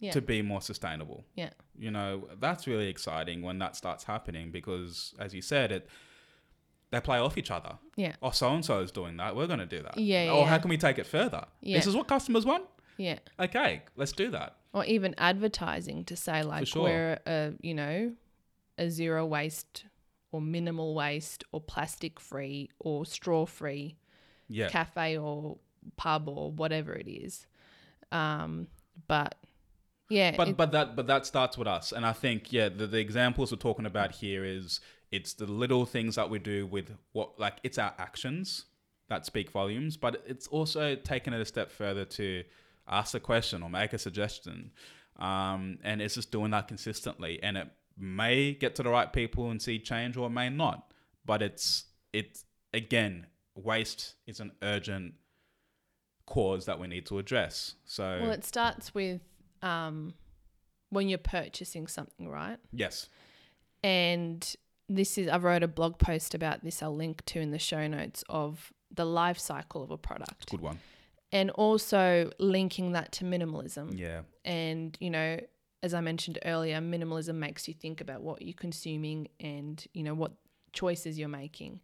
yeah, to be more sustainable. yeah, You know, that's really exciting when that starts happening because, as you said, it they play off each other. yeah, Oh, so and so is doing that. We're going to do that. Yeah, yeah, Or how can we take it further? Yeah. This is what customers want. yeah. Okay, let's do that. Or even advertising to say like sure. we're a you know a zero waste or minimal waste or plastic free or straw free Yeah. cafe or pub or whatever it is. Um, but yeah, but it- but that but that starts with us and i think yeah the, the examples we're talking about here is it's the little things that we do with what like it's our actions that speak volumes but it's also taking it a step further to ask a question or make a suggestion. Um, and it's just doing that consistently and it may get to the right people and see change or it may not but it's it's again waste is an urgent cause that we need to address. So well, it starts with um, when you're purchasing something, right? yes. And this is I wrote a blog post about this. I'll link to in the show notes of the life cycle of a product, good one and also linking that to minimalism. yeah And, you know, as I mentioned earlier, minimalism makes you think about what you're consuming and, you know, what choices you're making.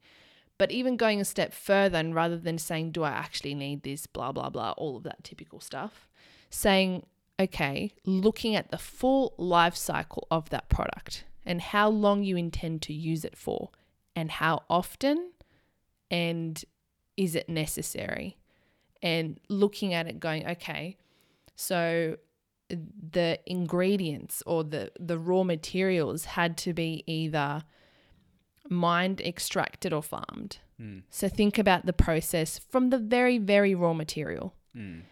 But even going a step further, and rather than saying, do I actually need this, blah, blah, blah, all of that typical stuff, saying, okay, looking at the full life cycle of that product and how long you intend to use it for and how often and is it necessary? And looking at it going, okay, so the ingredients or the the raw materials had to be either mined, extracted, or farmed. Mm. So think about the process from the very, very raw material Mm.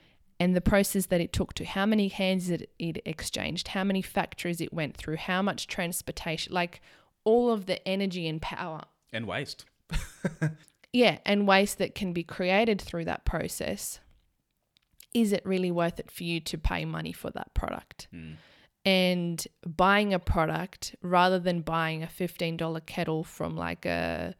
And the process that it took to how many hands it, it exchanged, how many factories it went through, how much transportation, like all of the energy and power. and waste Yeah, and waste that can be created through that process. Is it really worth it for you to pay money for that product? Mm. and buying a product rather than buying a $15 kettle from like a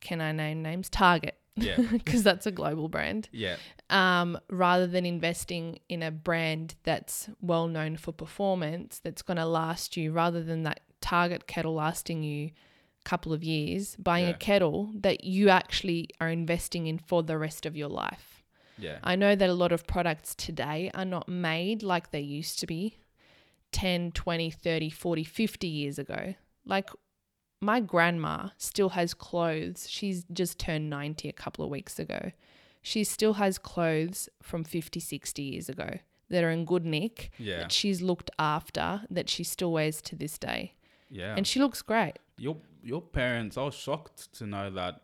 can I name names Target yeah. Because that's a global brand. Yeah. Um, rather than investing in a brand that's well known for performance that's going to last you rather than that Target kettle lasting you a couple of years buying Yeah. a kettle that you actually are investing in for the rest of your life. Yeah. I know that a lot of products today are not made like they used to be 10, 20, 30, 40, 50 years ago. Like my grandma still has clothes. She's just turned 90 a couple of weeks ago. She still has clothes from 50, 60 years ago that are in good nick, yeah that she's looked after, that she still wears to this day. yeah And she looks great. your your parents i was shocked to know that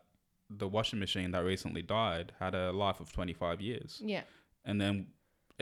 the washing machine that recently died had a life of 25 years Yeah. and then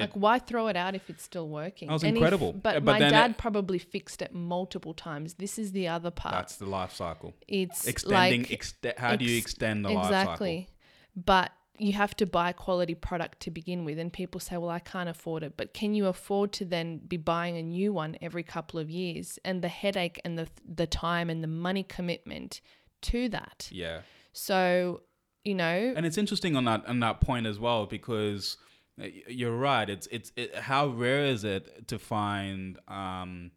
Like, why throw it out if it's still working? That was And if- incredible. but, Uh, but my dad it- probably fixed it multiple times. This is the other part. that's the life cycle it's extending like how do you extend the life cycle exactly but you have to buy quality product to begin with and people say well i can't afford it but can you afford to then be buying a new one every couple of years and the headache and the the time and the money commitment to that yeah so you know and it's interesting on that on that point as well because you're right it's it's it, how rare is it to find um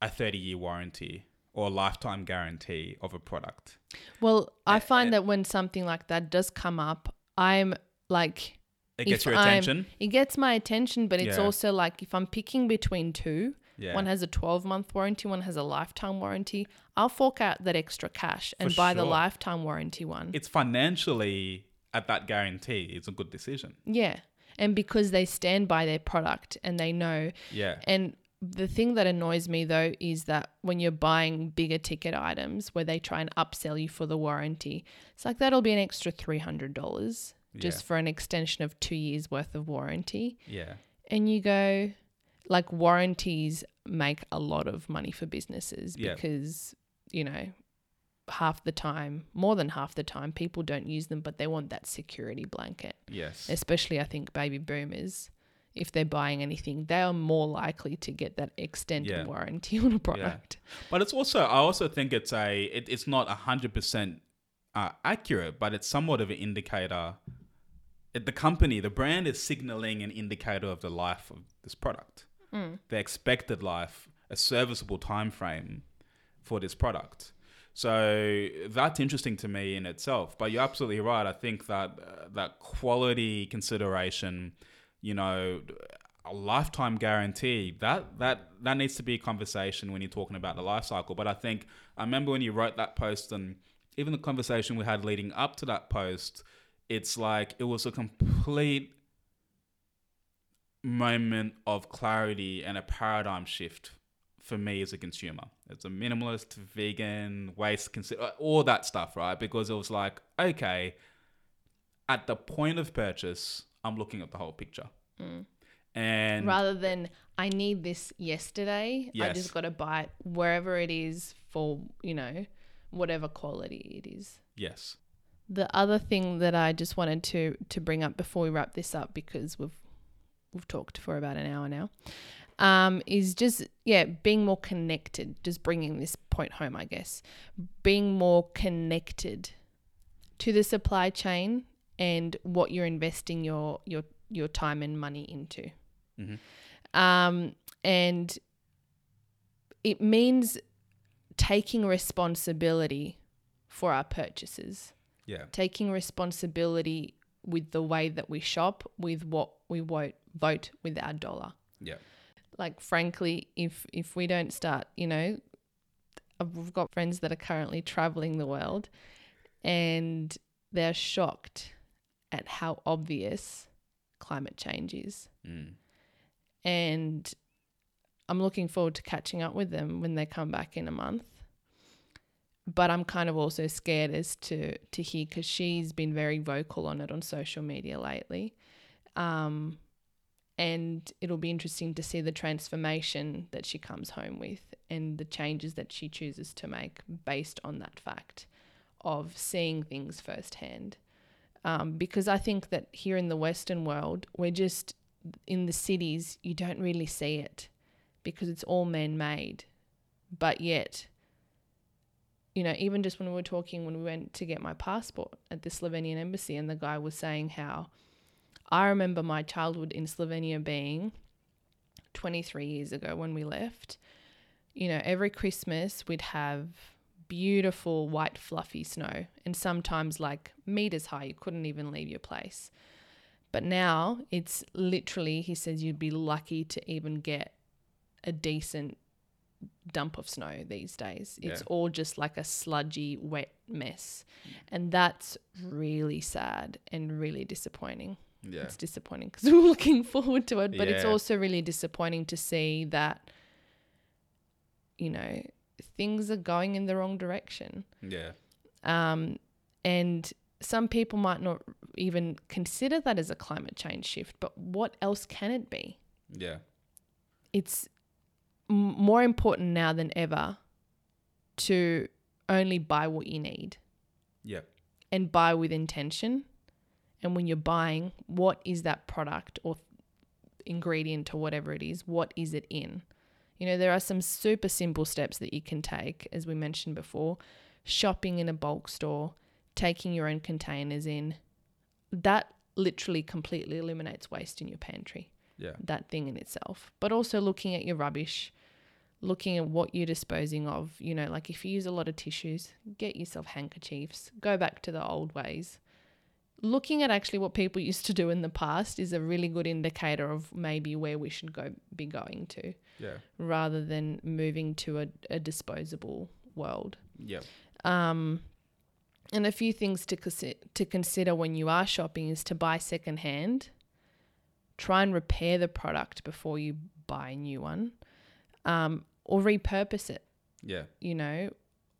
a 30 year warranty or lifetime guarantee of a product well I find a- that when something like that does come up i'm like it gets your I'm- attention it gets my attention but it's Yeah. also like if i'm picking between two yeah One has a 12 month warranty, one has a lifetime warranty. I'll fork out that extra cash and For buy the lifetime warranty one. it's financially at that guarantee it's a good decision yeah. And because they stand by their product and they know. yeah And the thing that annoys me though is that when you're buying bigger ticket items where they try and upsell you for the warranty, it's like that'll be an extra $300 just Yeah. for an extension of two years worth of warranty. yeah and you go like warranties make a lot of money for businesses Yeah. because you know half the time, more than half the time, people don't use them, but they want that security blanket. Yes. Especially, I think, baby boomers, if they're buying anything, they are more likely to get that extended Yeah. warranty on a product. But it's also, I also think it's a, it, it's not hundred percent uh, accurate, but it's somewhat of an indicator. It, the company, the brand is signaling an indicator of the life of this product, the expected life, a serviceable time frame for this product. So that's interesting to me in itself. But you're absolutely right. I think that uh, that quality consideration, you know, a lifetime guarantee that that that needs to be a conversation when you're talking about the life cycle. But I think I remember when you wrote that post and even the conversation we had leading up to that post, it's like it was a complete moment of clarity and a paradigm shift for me as a consumer. It's a minimalist, vegan, waste, consider uh, all that stuff, right? Because it was like, okay, at the point of purchase, I'm looking at the whole picture. Mm. And Rather than, I need this yesterday, I just got to buy it wherever it is for, you know, whatever quality it is. yes, The other thing that I just wanted to to bring up before we wrap this up because we've we've talked for about an hour now, um, is just yeah being more connected. Just bringing this point home, I guess, being more connected to the supply chain and what you're investing your your your time and money into. Mhm. Um, and it means taking responsibility for our purchases yeah, taking responsibility with the way that we shop, with what we vote, vote with our dollar. yeah, Like, frankly, if if we don't start, you know, I've- we've got friends that are currently traveling the world, and they're shocked at how obvious climate change is. mm. And I'm looking forward to catching up with them when they come back in a month. But I'm kind of also scared as to to hear because she's been very vocal on it on social media lately, um, and it'll be interesting to see the transformation that she comes home with and the changes that she chooses to make based on that fact of seeing things firsthand. Um, because I think that here in the Western world, we're just in the cities, you don't really see it because it's all man made. But yet, you know, even just when we were talking when we went to get my passport at the Slovenian embassy, and the guy was saying how I remember my childhood in Slovenia being 23 years ago when we left. You know, every Christmas we'd have beautiful white fluffy snow and sometimes like meters high you couldn't even leave your place but now it's literally he says you'd be lucky to even get a decent dump of snow these days it's Yeah. all just like a sludgy wet mess and that's really sad and really disappointing yeah, it's disappointing because we we're looking forward to it, but it's also really disappointing to see that, you know, things are going in the wrong direction. yeah, Um, and some people might not even consider that as a climate change shift, but what else can it be? yeah, It's m- more important now than ever to only buy what you need yeah, and buy with intention. And when you're buying, what is that product or ingredient or whatever it is? What is it in? You know, there are some super simple steps that you can take, as we mentioned before shopping in a bulk store, taking your own containers in. That literally completely eliminates waste in your pantry yeah, that thing in itself, but also looking at your rubbish, looking at what you're disposing of. You know, like if you use a lot of tissues, get yourself handkerchiefs, go back to the old ways. Looking at actually what people used to do in the past is a really good indicator of maybe where we should go be going to yeah, rather than moving to a, a disposable world. yeah, Um, and a few things to consi- to consider when you are shopping is to buy secondhand. Try and repair the product before you buy a new one, um, or repurpose it. yeah, You know,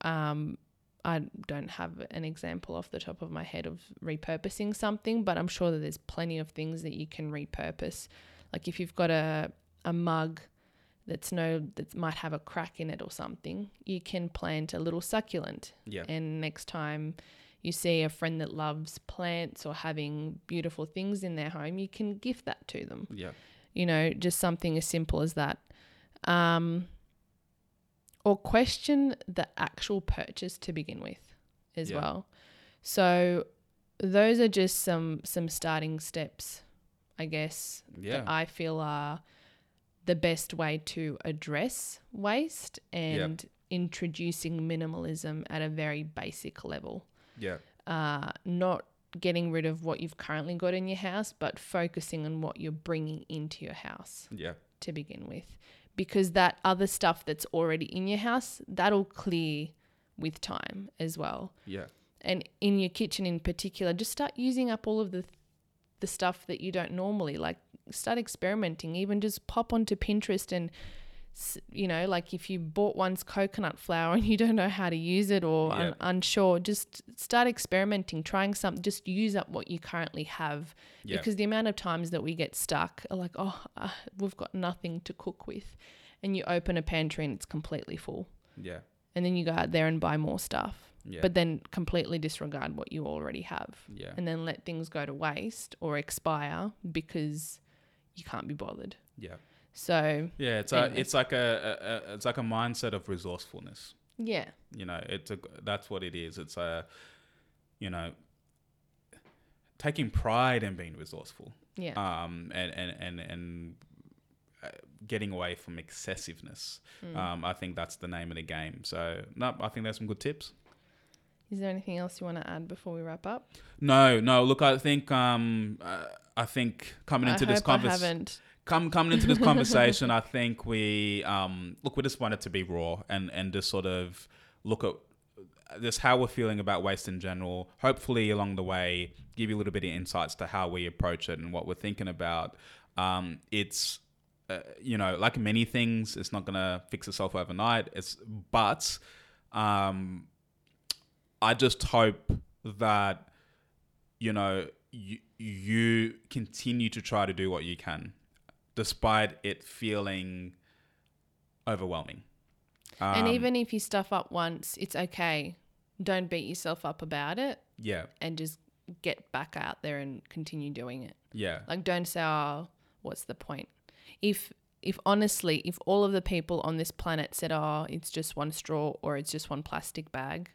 um, I don't have an example off the top of my head of repurposing something, but I'm sure that there's plenty of things that you can repurpose. Like if you've got a a mug that's no that might have a crack in it or something, you can plant a little succulent. Yeah. And next time you see a friend that loves plants or having beautiful things in their home, you can gift that to them. Yeah. You know, just something as simple as that. Um, or question the actual purchase to begin with as Yeah. well. So those are just some some starting steps, I guess, Yeah. that I feel are the best way to address waste and introducing minimalism at a very basic level. yeah. Uh, not getting rid of what you've currently got in your house, but focusing on what you're bringing into your house Yeah. to begin with. Because that other stuff that's already in your house, that'll clear with time as well. Yeah. And in your kitchen in particular, just start using up all of the the stuff that you don't normally like start experimenting even just pop onto Pinterest and you know like if you bought once coconut flour and you don't know how to use it or Yeah. un- unsure just start experimenting trying something just use up what you currently have Yeah. because the amount of times that we get stuck are like oh uh, we've got nothing to cook with and you open a pantry and it's completely full Yeah. and then you go out there and buy more stuff Yeah. but then completely disregard what you already have yeah. and then let things go to waste or expire because you can't be bothered. Yeah. So, Yeah. It's a, it's like a, a, a it's like a mindset of resourcefulness. yeah. You know, it's a that's what it is. It's a you know taking pride in being resourceful. Yeah. Um and and and and uh, getting away from excessiveness. Mm. Um, I think that's the name of the game. So, no, I think there's some good tips. Is there anything else you want to add before we wrap up? No, no. Look, I think um, uh, I think coming into I this conversation, haven't. Come coming into this conversation, I think we um, look. We just wanted to be raw and and just sort of look at just how we're feeling about waste in general. Hopefully, along the way, give you a little bit of insights to how we approach it and what we're thinking about. Um, it's uh, you know, like many things, it's not gonna fix itself overnight. It's but um, I just hope that you know you, you continue to try to do what you can, despite it feeling overwhelming. and Um, even if you stuff up once, it's okay. Don't beat yourself up about it yeah, and just get back out there and continue doing it. yeah, Like don't say, "Oh, what's the point?" If if honestly, if all of the people on this planet said, "Oh, it's just one straw or it's just one plastic bag,"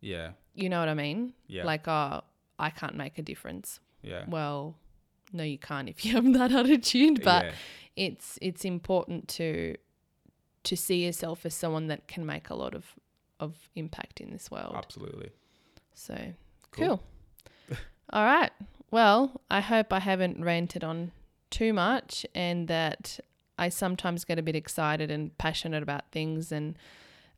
yeah, you know what I mean? Yeah. Like, "Oh, I can't make a difference." yeah. Well, no, you can't if you have that attitude. But yeah, it's it's important to to see yourself as someone that can make a lot of of impact in this world. absolutely. So Cool. cool. All right. Well, I hope I haven't ranted on too much and that I sometimes get a bit excited and passionate about things and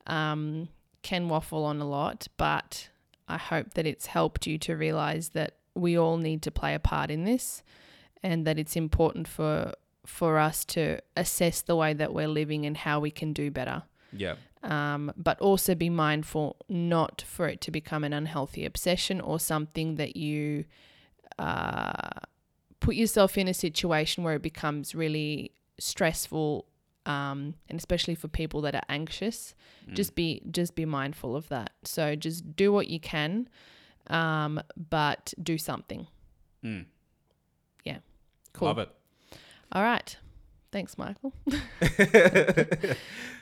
um, can waffle on a lot, but I hope that it's helped you to realize that we all need to play a part in this and that it's important for for us to assess the way that we're living and how we can do better Yeah, um, but also be mindful not for it to become an unhealthy obsession or something that you uh, put yourself in a situation where it becomes really stressful, um, and especially for people that are anxious. Mm. Just be just be mindful of that. So just do what you can, um, but do something. Mm. Cool. love it. All right. Thanks, Michael.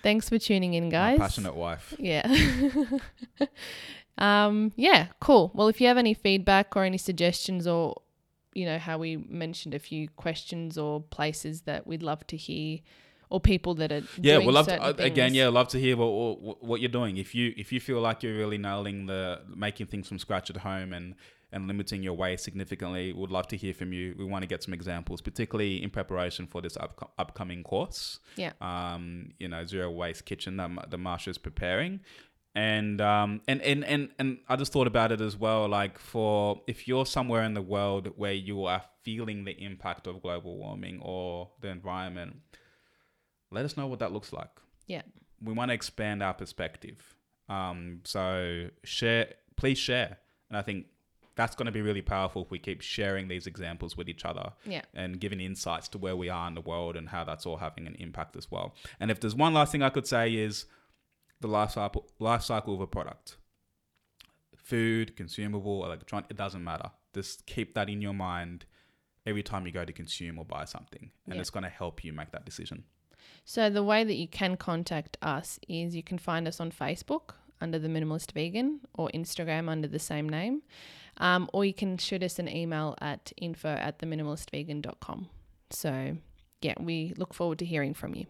Thanks for tuning in, My guys. passionate wife. Yeah. um, yeah, cool. Well, if you have any feedback or any suggestions or you know how we mentioned a few questions or places that we'd love to hear or people that are Yeah, we'd love to, uh, again. Yeah, love to hear what, what what you're doing. If you if you feel like you're really nailing the making things from scratch at home and and limiting your waste significantly, We'd love to hear from you. We want to get some examples, particularly in preparation for this up, upcoming course. Yeah. Um, you know, zero waste kitchen that the Maša's preparing. And um and, and and and I just thought about it as well. Like for if you're somewhere in the world where you are feeling the impact of global warming or the environment, let us know what that looks like. Yeah. We want to expand our perspective. Um, so share, please share. And I think that's going to be really powerful if we keep sharing these examples with each other Yeah. and giving insights to where we are in the world and how that's all having an impact as well. And if there's one last thing I could say is the life cycle life cycle of a product. Food, consumable, electronic, it doesn't matter. Just keep that in your mind every time you go to consume or buy something. And Yeah. it's going to help you make that decision. So the way that you can contact us is you can find us on Facebook under the Minimalist Vegan or Instagram under the same name. Um, or you can shoot us an email at info at theminimalistvegan.com. So yeah, we look forward to hearing from you.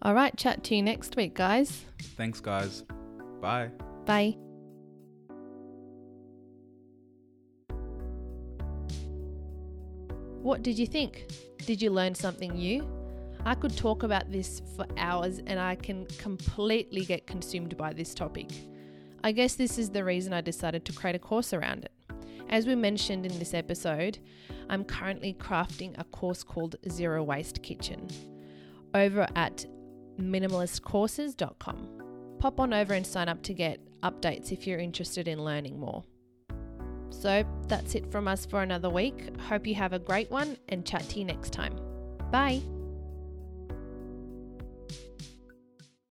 All right, chat to you next week, guys. Thanks, guys. Bye. Bye. What did you think? Did you learn something new? I could talk about this for hours and I can completely get consumed by this topic. I guess this is the reason I decided to create a course around it. As we mentioned in this episode, I'm currently crafting a course called Zero Waste Kitchen over at minimalistcourses.com. Pop on over and sign up to get updates if you're interested in learning more. So that's it from us for another week. Hope you have a great one and chat to you next time. Bye.